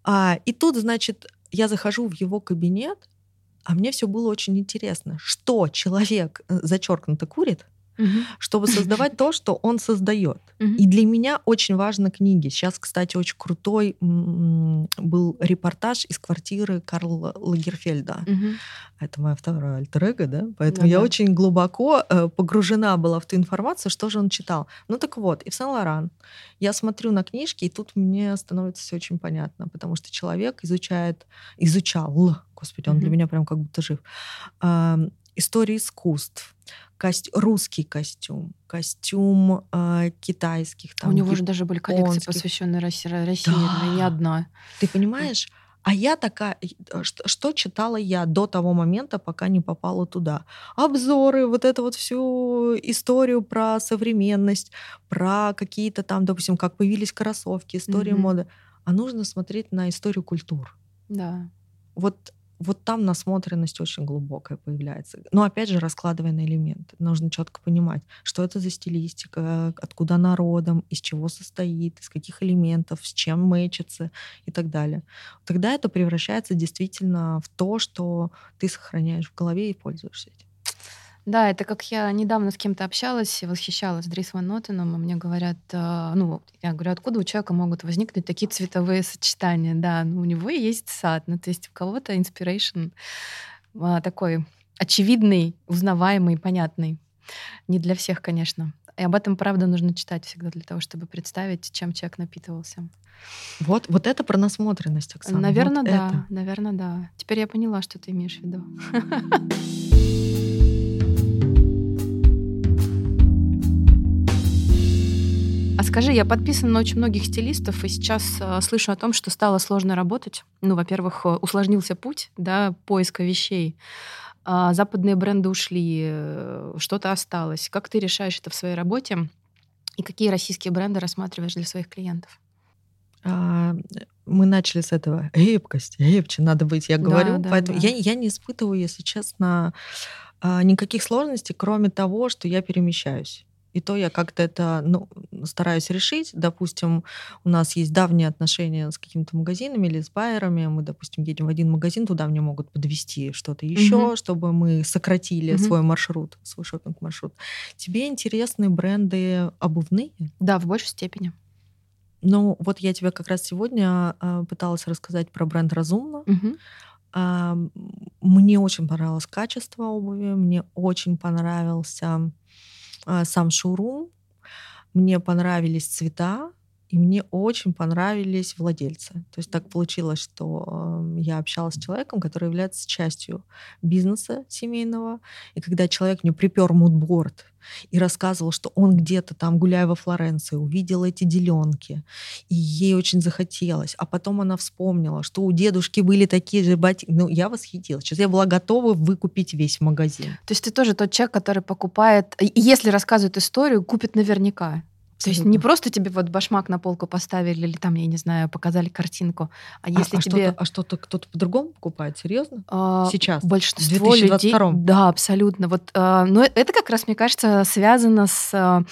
А, и тут, значит, я захожу в его кабинет, а мне все было очень интересно, что человек э, зачеркнуто курит, Мгм. чтобы создавать то, что он создает. Мгм. И для меня очень важны книги. Сейчас, кстати, очень крутой был репортаж из квартиры Карла Лагерфельда. Мгм. Это моя вторая альтер да? Поэтому Ну я да. очень глубоко э, погружена была в ту информацию, что же он читал. Ну так вот, и в Сен-Лоран я смотрю на книжки, и тут мне становится все очень понятно, потому что человек изучает, изучал, господи, он для Мгм. меня прям как будто жив, а, истории искусств, кость- русский костюм, костюм а, китайских. А Там, У него же даже были коллекции, посвященные России, России Да. не одна. Ты понимаешь? А я такая, э, что, что читала я до того момента, пока не попала туда? Обзоры, вот эту вот всю историю про современность, про какие-то там, допустим, как появились кроссовки, историю Мгм. моды. А нужно смотреть на историю культур. Да. Вот, вот там насмотренность очень глубокая появляется. Но опять же, раскладывая на элементы. Нужно четко понимать, что это за стилистика, откуда она родом, из чего состоит, из каких элементов, с чем мэчится и так далее. Тогда это превращается действительно в то, что ты сохраняешь в голове и пользуешься этим. Да, это как я недавно с кем-то общалась и восхищалась Дрис Ван Нотеном, и мне говорят, э, ну, я говорю, откуда у человека могут возникнуть такие цветовые сочетания? Да, ну, у него есть сад, ну, то есть у кого-то inspiration а, такой очевидный, узнаваемый, понятный. Не для всех, конечно. И об этом, правда, нужно читать всегда для того, чтобы представить, чем человек напитывался. Вот, вот это про насмотренность, Оксана. вот наверное, да. это. Наверное, да. Теперь я поняла, что ты имеешь в виду. А скажи, я подписана на очень многих стилистов, и сейчас э, слышу о том, что стало сложно работать. Ну, во-первых, э, усложнился путь, да, поиска вещей. А, западные бренды ушли, э, что-то осталось. Как ты решаешь это в своей работе? И какие российские бренды рассматриваешь для своих клиентов? А, мы начали с этого. Гибкость, гибче надо быть, я Да, говорю. да, Поэтому да. Я, я не испытываю, если честно, а, никаких сложностей, кроме того, что я перемещаюсь. И то я как-то это ну, стараюсь решить. Допустим, у нас есть давние отношения с какими-то магазинами или с байерами. Мы, допустим, едем в один магазин, туда мне могут подвести что-то еще, Мгм. чтобы мы сократили Мгм. свой маршрут, свой шопинг-маршрут. Тебе интересны бренды обувные? Да, в большей степени. Ну, вот я тебе как раз сегодня а, пыталась рассказать про бренд «Разумно». А, м, Мне очень понравилось качество обуви, мне очень понравился сам шоурум, мне понравились цвета, и мне очень понравились владельцы. То есть так получилось, что э, я общалась с человеком, который является частью бизнеса семейного. И когда человек мне припер мудборд и рассказывал, что он где-то там, гуляя во Флоренции, увидел эти деленки, и ей очень захотелось. А потом она вспомнила, что у дедушки были такие же ботинки. Ну, я восхитилась. Сейчас я была готова выкупить весь магазин. То есть ты тоже тот человек, который покупает, если рассказывает историю, купит наверняка. То есть не просто тебе вот башмак на полку поставили или там, я не знаю, показали картинку, а если а, тебе... Что-то, а что-то кто-то по-другому покупает? Серьезно? А, Сейчас? Большинство людей... Да, абсолютно. Вот, а, но это как раз, мне кажется, связано с а,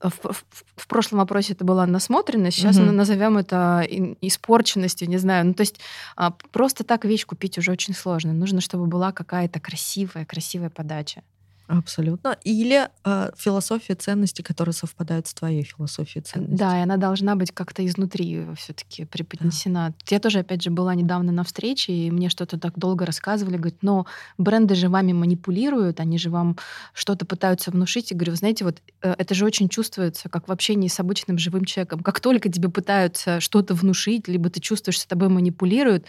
в, в, в прошлом вопросе это была насмотренность, сейчас угу. назовем это испорченностью, не знаю. Ну, то есть а, просто так вещь купить уже очень сложно. Нужно, чтобы была какая-то красивая, красивая подача. Абсолютно. Или э, философия ценностей, которые совпадают с твоей философией ценностей. Да, и она должна быть как-то изнутри все-таки преподнесена. Да. Я тоже, опять же, была недавно на встрече, и мне что-то так долго рассказывали. Говорят, но бренды же вами манипулируют, они же вам что-то пытаются внушить. И говорю, вы знаете, вот э, это же очень чувствуется, как в общении с обычным живым человеком. Как только тебе пытаются что-то внушить, либо ты чувствуешь, что тобой манипулируют,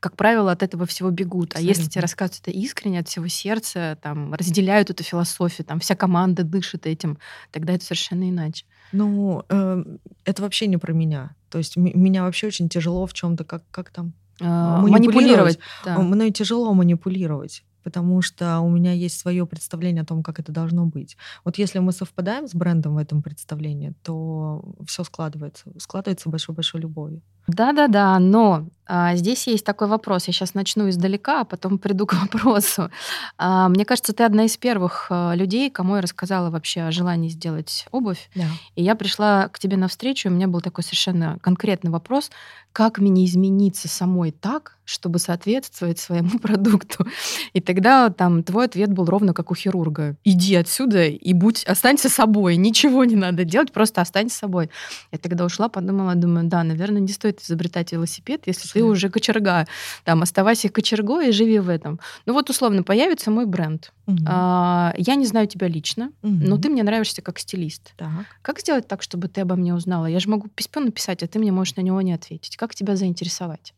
как правило, от этого всего бегут. Абсолютно. А если тебе рассказывают это искренне, от всего сердца, там, разделяют эту философию, там вся команда дышит этим, тогда это совершенно иначе. Ну, э, это вообще не про меня. То есть меня вообще очень тяжело в чем-то, как, как там а, манипулировать. манипулировать да. Мною тяжело манипулировать потому что у меня есть свое представление о том, как это должно быть. Вот если мы совпадаем с брендом в этом представлении, то все складывается, складывается большой-большой любовью. Да-да-да, но а, здесь есть такой вопрос. Я сейчас начну издалека, а потом приду к вопросу. А, мне кажется, ты одна из первых а, людей, кому я рассказала вообще о желании сделать обувь. Да. И я пришла к тебе навстречу, и у меня был такой совершенно конкретный вопрос, как мне измениться самой так, чтобы соответствовать своему продукту. И тогда там твой ответ был ровно как у хирурга. Иди отсюда и будь, останься собой, ничего не надо делать, просто останься собой. Я тогда ушла, подумала, думаю, да, наверное, не стоит изобретать велосипед, если ты уже кочерга. Там, оставайся кочергой и живи в этом. Ну вот, условно, появится мой бренд. Угу. А, я не знаю тебя лично, угу. но ты мне нравишься как стилист. Так. Как сделать так, чтобы ты обо мне узнала? Я же могу письмо написать, а ты мне можешь на него не ответить. Как тебя заинтересовать?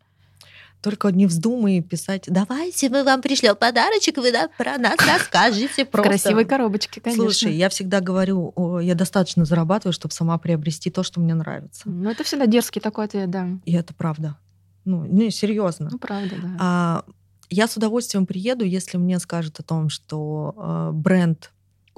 Только не вздумай писать, давайте мы вам пришлем подарочек, вы нам про нас расскажете просто. В красивой коробочке, конечно. Слушай, я всегда говорю, я достаточно зарабатываю, чтобы сама приобрести то, что мне нравится. Ну, это всегда дерзкий такой ответ, да. И это правда. Ну, не, серьезно. Ну, правда, да. А, я с удовольствием приеду, если мне скажут о том, что э, бренд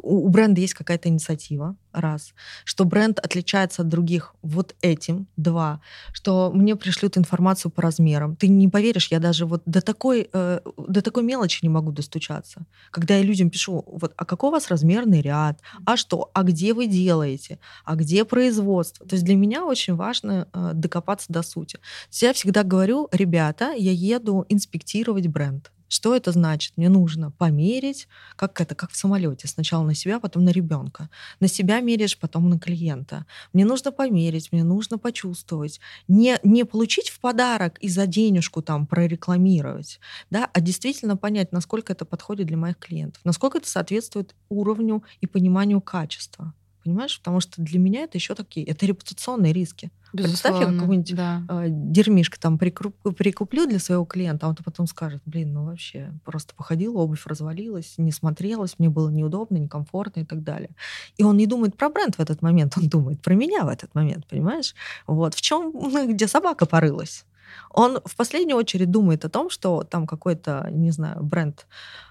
у бренда есть какая-то инициатива, раз, что бренд отличается от других вот этим, два, что мне пришлют информацию по размерам. Ты не поверишь, я даже вот до такой, э, до такой мелочи не могу достучаться. Когда я людям пишу, вот, а какой у вас размерный ряд, а что, а где вы делаете, а где производство. То есть для меня очень важно э, докопаться до сути. Я всегда говорю, ребята, я еду инспектировать бренд. Что это значит? Мне нужно померить, как это, как в самолете. Сначала на себя, потом на ребенка. На себя меряешь, потом на клиента. Мне нужно померить, мне нужно почувствовать. Не, не получить в подарок и за денежку там прорекламировать, да, а действительно понять, насколько это подходит для моих клиентов, насколько это соответствует уровню и пониманию качества понимаешь? Потому что для меня это еще такие, это репутационные риски. Безусловно, Представь, я какую-нибудь да. э, дерьмишко там прикуп, прикуплю для своего клиента, а он потом скажет, блин, ну вообще, просто походила, обувь развалилась, не смотрелась, мне было неудобно, некомфортно и так далее. И он не думает про бренд в этот момент, он думает про меня в этот момент, понимаешь? Вот, в чем, где собака порылась. Он в последнюю очередь думает о том, что там какой-то, не знаю, бренд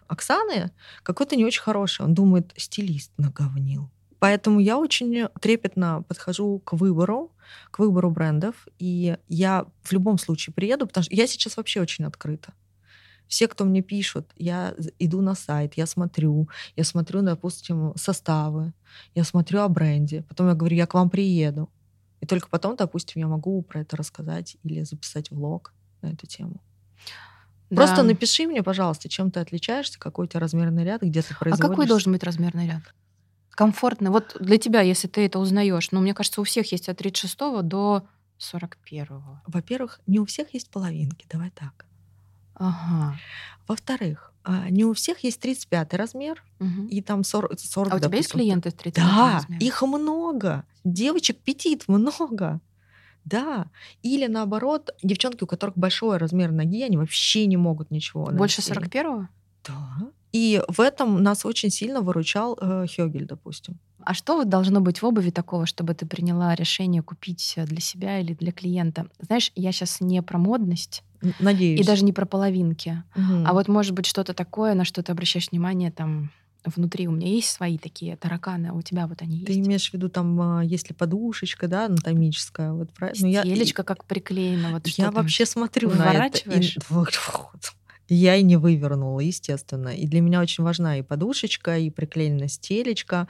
Оксаны какой-то не очень хороший. Он думает, стилист наговнил Поэтому я очень трепетно подхожу к выбору, к выбору брендов. И я в любом случае приеду, потому что я сейчас вообще очень открыта. Все, кто мне пишут, я иду на сайт, я смотрю, я смотрю, допустим, составы, я смотрю о бренде, потом я говорю, я к вам приеду. И только потом, допустим, я могу про это рассказать или записать влог на эту тему. Да. Просто напиши мне, пожалуйста, чем ты отличаешься, какой у тебя размерный ряд, где ты производишь. А какой должен быть размерный ряд? Комфортно. Вот для тебя, если ты это узнаешь, ну, мне кажется, у всех есть от 36 до 41. Во-первых, не у всех есть половинки, давай так. Ага. Во-вторых, а, не у всех есть 35 размер, угу. и там 40, 40 А у тебя есть клиенты с 35 Да, размер? их много. Девочек петит много. Да. Или наоборот, девчонки, у которых большой размер ноги, они вообще не могут ничего. Больше 41-го? Да. И в этом нас очень сильно выручал э, Хёгель, допустим. А что должно быть в обуви такого, чтобы ты приняла решение купить э, для себя или для клиента? Знаешь, я сейчас не про модность. Надеюсь. И даже не про половинки. Угу. А вот может быть что-то такое, на что ты обращаешь внимание там внутри у меня есть свои такие тараканы, а у тебя вот они есть. Ты имеешь в виду там, а, если подушечка, да, анатомическая, вот правильно? Ну, Стелечка я, как приклеена, вот Я вообще смотрю на это. И, я и не вывернула, естественно. И для меня очень важна и подушечка, и приклеенная стелечка.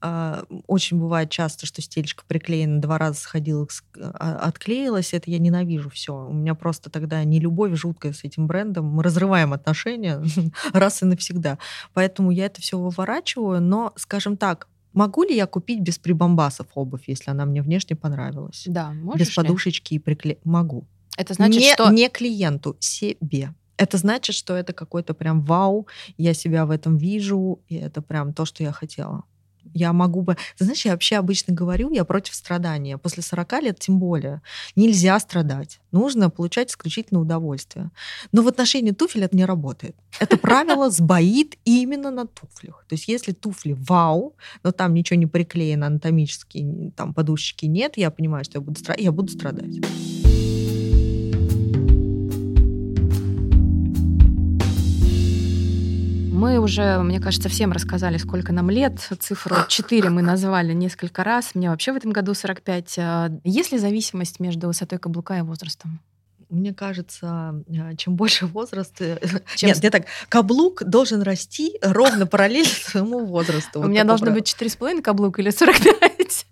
А, очень бывает часто, что стелечка приклеена, два раза сходила, а, отклеилась. Это я ненавижу все. У меня просто тогда не любовь жуткая с этим брендом. Мы разрываем отношения раз и навсегда. Поэтому я это все выворачиваю. Но, скажем так, Могу ли я купить без прибамбасов обувь, если она мне внешне понравилась? Да, можешь Без подушечки ли? и прикле... Могу. Это значит, не, что... Не клиенту, себе это значит, что это какой-то прям вау, я себя в этом вижу, и это прям то, что я хотела. Я могу бы... Ты знаешь, я вообще обычно говорю, я против страдания. После 40 лет тем более. Нельзя страдать. Нужно получать исключительно удовольствие. Но в отношении туфель это не работает. Это правило сбоит именно на туфлях. То есть если туфли вау, но там ничего не приклеено анатомически, там подушечки нет, я понимаю, что я буду, страдать, я буду страдать. Мы уже, мне кажется, всем рассказали, сколько нам лет. Цифру 4 мы назвали несколько раз. Мне вообще в этом году 45. А, есть ли зависимость между высотой каблука и возрастом? Мне кажется, а, чем больше возраст... Э, чем... Нет, я так, каблук должен расти ровно параллельно своему возрасту. У меня должно быть 4,5 каблук или 45?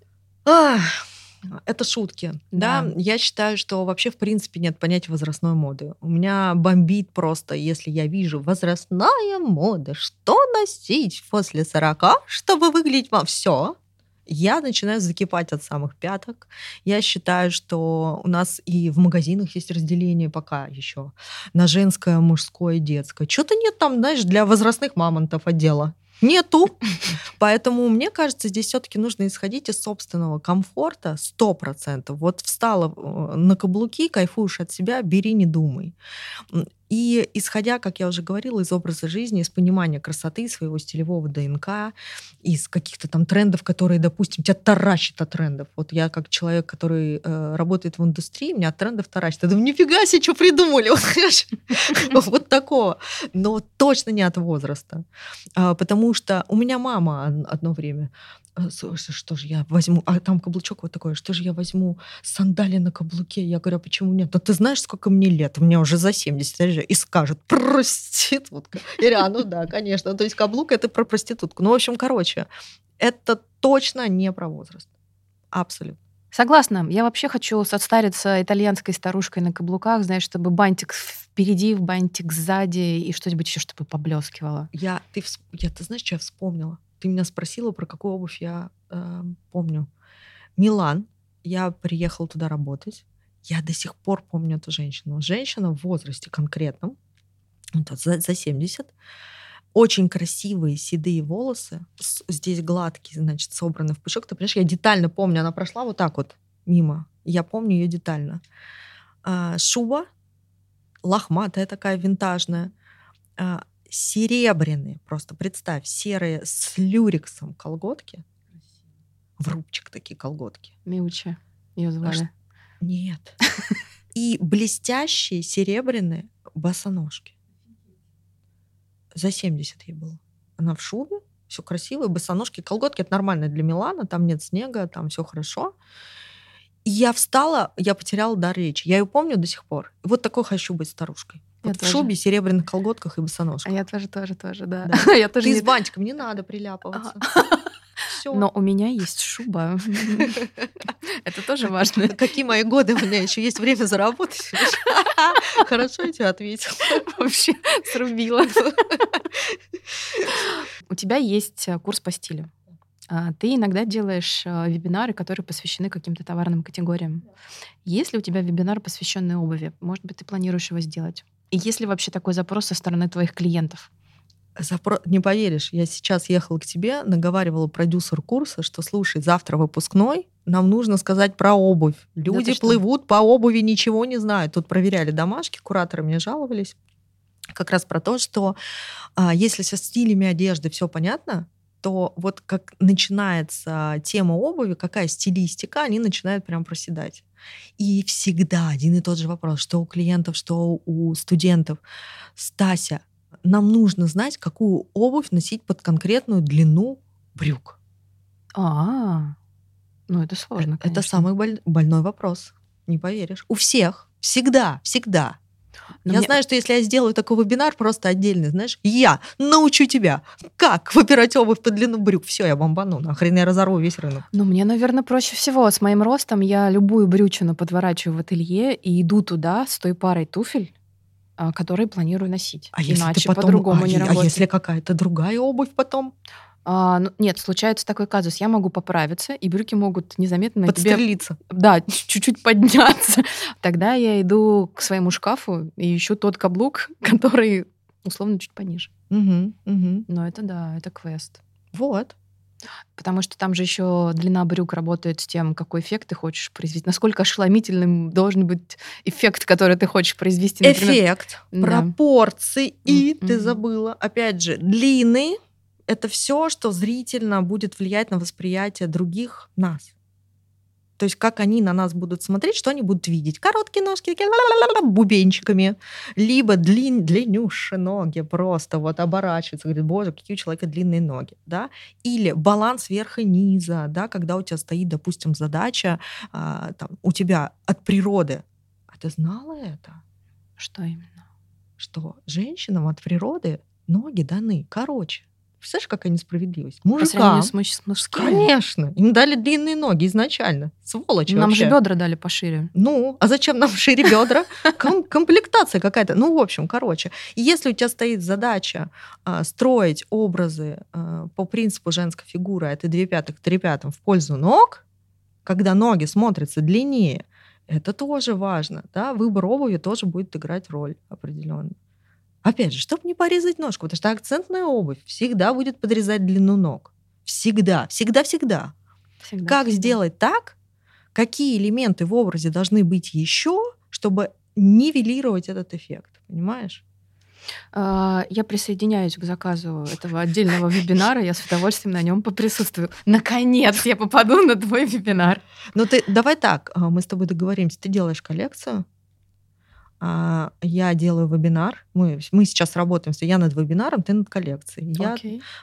Это шутки. Да. да, я считаю, что вообще в принципе нет понятия возрастной моды. У меня бомбит просто, если я вижу возрастная мода, что носить после 40, чтобы выглядеть вам все. Я начинаю закипать от самых пяток. Я считаю, что у нас и в магазинах есть разделение пока еще на женское, мужское, детское. Что-то нет там, знаешь, для возрастных мамонтов отдела нету. Поэтому мне кажется, здесь все-таки нужно исходить из собственного комфорта сто процентов. Вот встала э, на каблуки, кайфуешь от себя, бери, не думай. И исходя, как я уже говорила, из образа жизни, из понимания красоты, своего стилевого ДНК, из каких-то там трендов, которые, допустим, тебя таращит от трендов. Вот я как человек, который э, работает в индустрии, меня от трендов таращит. Я думаю, нифига себе, что придумали, вот такого. Но точно не от возраста. А, потому что у меня мама одно время «Э, что же я возьму, а там каблучок вот такой, что же я возьму сандали на каблуке? Я говорю, а почему нет? Да ты знаешь, сколько мне лет? Меня уже за 70. И скажет, проститутка. Я говорю, а ну да, конечно. То есть каблук это про проститутку. Ну, в общем, короче, это точно не про возраст. Абсолютно. Согласна. Я вообще хочу состариться итальянской старушкой на каблуках, знаешь, чтобы бантик впереди, бантик сзади и что-нибудь еще, чтобы поблескивало. Я, ты, я, ты знаешь, что я вспомнила? Ты меня спросила, про какую обувь я э, помню. Милан. Я приехала туда работать. Я до сих пор помню эту женщину. Женщина в возрасте конкретном, за, за 70, очень красивые седые волосы, здесь гладкие, значит, собраны в пучок. Ты понимаешь, я детально помню, она прошла вот так вот мимо. Я помню ее детально. А, шуба лохматая такая, винтажная. Серебряные, просто представь, серые с люрексом колготки. В рубчик такие колготки. Миуча ее звали. Нет. И блестящие серебряные босоножки. За 70 ей было. Она в шубе, все красиво, босоножки, колготки. Это нормально для Милана, там нет снега, там все хорошо. И я встала, я потеряла дар речи. Я ее помню до сих пор. Вот такой хочу быть старушкой. Вот в шубе, серебряных колготках и босоножках. А я тоже, тоже, тоже, да. да. я тоже Ты не... с бантиком, не надо приляпываться. Все. Но у меня есть шуба. Это тоже важно. Какие мои годы? У меня еще есть время заработать. Хорошо, я тебе ответила. Вообще срубила. У тебя есть э, курс по стилю. А, ты иногда делаешь э, вебинары, которые посвящены каким-то товарным категориям. Есть ли у тебя вебинар, посвященный обуви? Может быть, ты планируешь его сделать? И есть ли вообще такой запрос со стороны твоих клиентов? Запро... Не поверишь, я сейчас ехала к тебе, наговаривала продюсер курса, что слушай, завтра выпускной, нам нужно сказать про обувь. Люди да плывут по обуви, ничего не знают. Тут проверяли домашки, кураторы мне жаловались как раз про то, что а, если со стилями одежды все понятно, то вот как начинается тема обуви, какая стилистика, они начинают прям проседать. И всегда один и тот же вопрос, что у клиентов, что у студентов. Стася, нам нужно знать, какую обувь носить под конкретную длину брюк. А, ну это сложно. Это конечно. самый боль- больной вопрос. Не поверишь. У всех. Всегда. Всегда. Но я мне- знаю, что если я сделаю такой вебинар просто отдельный, знаешь, я научу тебя, как выбирать обувь по длину брюк. Все, я бомбану. Нахрен я разорву весь рынок. Ну, мне, наверное, проще всего. С моим ростом я любую брючину подворачиваю в ателье и иду туда с той парой туфель, а, которые планирую носить. А если Иначе ты потом, по-другому а, не а работает. если какая-то другая обувь потом А, ну, нет, случается такой казус. Я могу поправиться, и брюки могут незаметно на тебе подстрелиться? да, чуть-чуть подняться. Тогда я иду к своему шкафу и ищу тот каблук, который условно чуть пониже. Мгм, мгм. Но это да, это квест. Вот. Потому что там же еще длина брюк работает с тем, какой эффект ты хочешь произвести. Насколько ошеломительным должен быть эффект, который ты хочешь произвести. например. Эффект, Да. пропорции и, ты Мгм. забыла, опять же, длины — это все, что зрительно будет влиять на восприятие других нас. То есть как они на нас будут смотреть, что они будут видеть. Короткие ножки, такие бубенчиками. Либо длин, длиннющие ноги просто вот оборачиваются. Говорит, боже, какие у человека длинные ноги. Да? Или баланс верха и низа, да? когда у тебя стоит, допустим, задача а, там, у тебя от природы. А ты знала это? Что именно? что женщинам от природы ноги даны короче. Представляешь, какая несправедливость? По Мужикам, сравнению с, муж- с мужскими? конечно, им дали длинные ноги изначально. Сволочи Нам вообще. же бедра дали пошире. Ну, а зачем нам шире бедра? Ком- комплектация какая-то. Ну, в общем, короче. И если у тебя стоит задача а, строить образы а, по принципу женской фигуры, а это две пятых, три пятым в пользу ног, когда ноги смотрятся длиннее, это тоже важно. Да? Выбор обуви тоже будет играть роль определенно. Опять же, чтобы не порезать ножку, потому что акцентная обувь всегда будет подрезать длину ног. Всегда, всегда-всегда. Всегда, Как всегда. сделать так, какие элементы в образе должны быть еще, чтобы нивелировать этот эффект, понимаешь? А, Я присоединяюсь к заказу этого отдельного вебинара. Я с удовольствием на нем поприсутствую. Наконец я попаду на твой вебинар. Ну ты давай так, а, мы с тобой договоримся, ты делаешь коллекцию, я делаю вебинар, мы, мы сейчас работаем, я над вебинаром, ты над коллекцией. Я,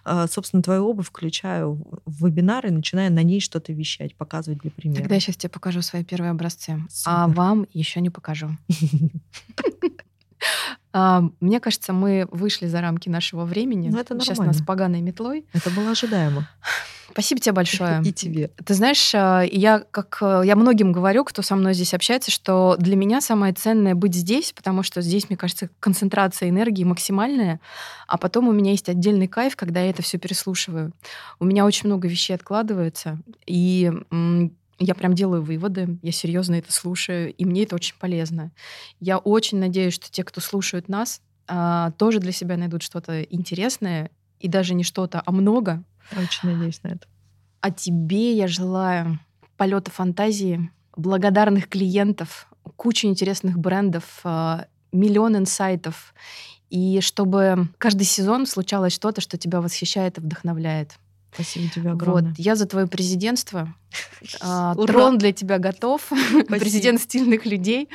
а, собственно, твою обувь включаю в- вебинар и начинаю на ней что-то вещать, показывать для примера. Тогда я сейчас тебе покажу свои первые образцы. А Супер. вам еще не покажу. А, Мне кажется, мы вышли за рамки нашего времени. Ну, это Сейчас нормально. нас поганой метлой. Это было ожидаемо. Спасибо тебе большое. И тебе. Ты знаешь, а, я как э, я многим говорю, кто со мной здесь общается, что для меня самое ценное быть здесь, потому что здесь, мне кажется, концентрация энергии максимальная, а потом у меня есть отдельный кайф, когда я это все переслушиваю. У меня очень много вещей откладывается, и я прям делаю выводы, я серьезно это слушаю, и мне это очень полезно. Я очень надеюсь, что те, кто слушают нас, а, тоже для себя найдут что-то интересное, и даже не что-то, а много, Очень надеюсь на это. а тебе я желаю полета фантазии, благодарных клиентов, кучу интересных брендов, а, миллион инсайтов, и чтобы каждый сезон случалось что-то, что тебя восхищает и вдохновляет. Спасибо тебе Вот, огромное. я за твое президентство. А! Трон для тебя готов. Президент стильных людей.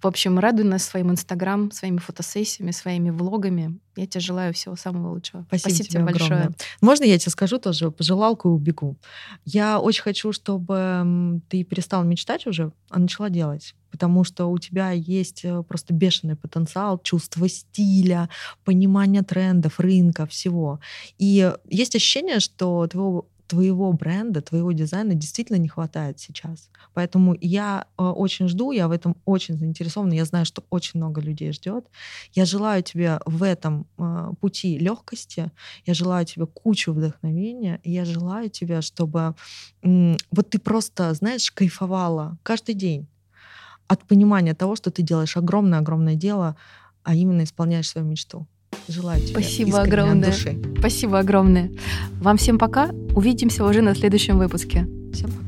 В общем, радуй нас своим инстаграм, своими фотосессиями, своими влогами. Я тебе желаю всего самого лучшего. Спасибо, тебе тебе большое. огромное. Можно я тебе скажу тоже пожелалку и убегу? Я очень хочу, чтобы ты перестала мечтать уже, а начала делать. Потому что у тебя есть э, просто бешеный потенциал, чувство стиля, понимание трендов, рынка, всего. И есть ощущение, что твоего твоего бренда, твоего дизайна действительно не хватает сейчас. Поэтому я э, очень жду, я в этом очень заинтересована, я знаю, что очень много людей ждет. Я желаю тебе в этом э, пути легкости, я желаю тебе кучу вдохновения, я желаю тебе, чтобы вот ты просто, знаешь, кайфовала каждый день от понимания того, что ты делаешь огромное-огромное дело, а именно исполняешь свою мечту. Желаю тебе Спасибо огромное. души. Спасибо огромное. Вам всем пока. Увидимся уже на следующем выпуске. Всем пока.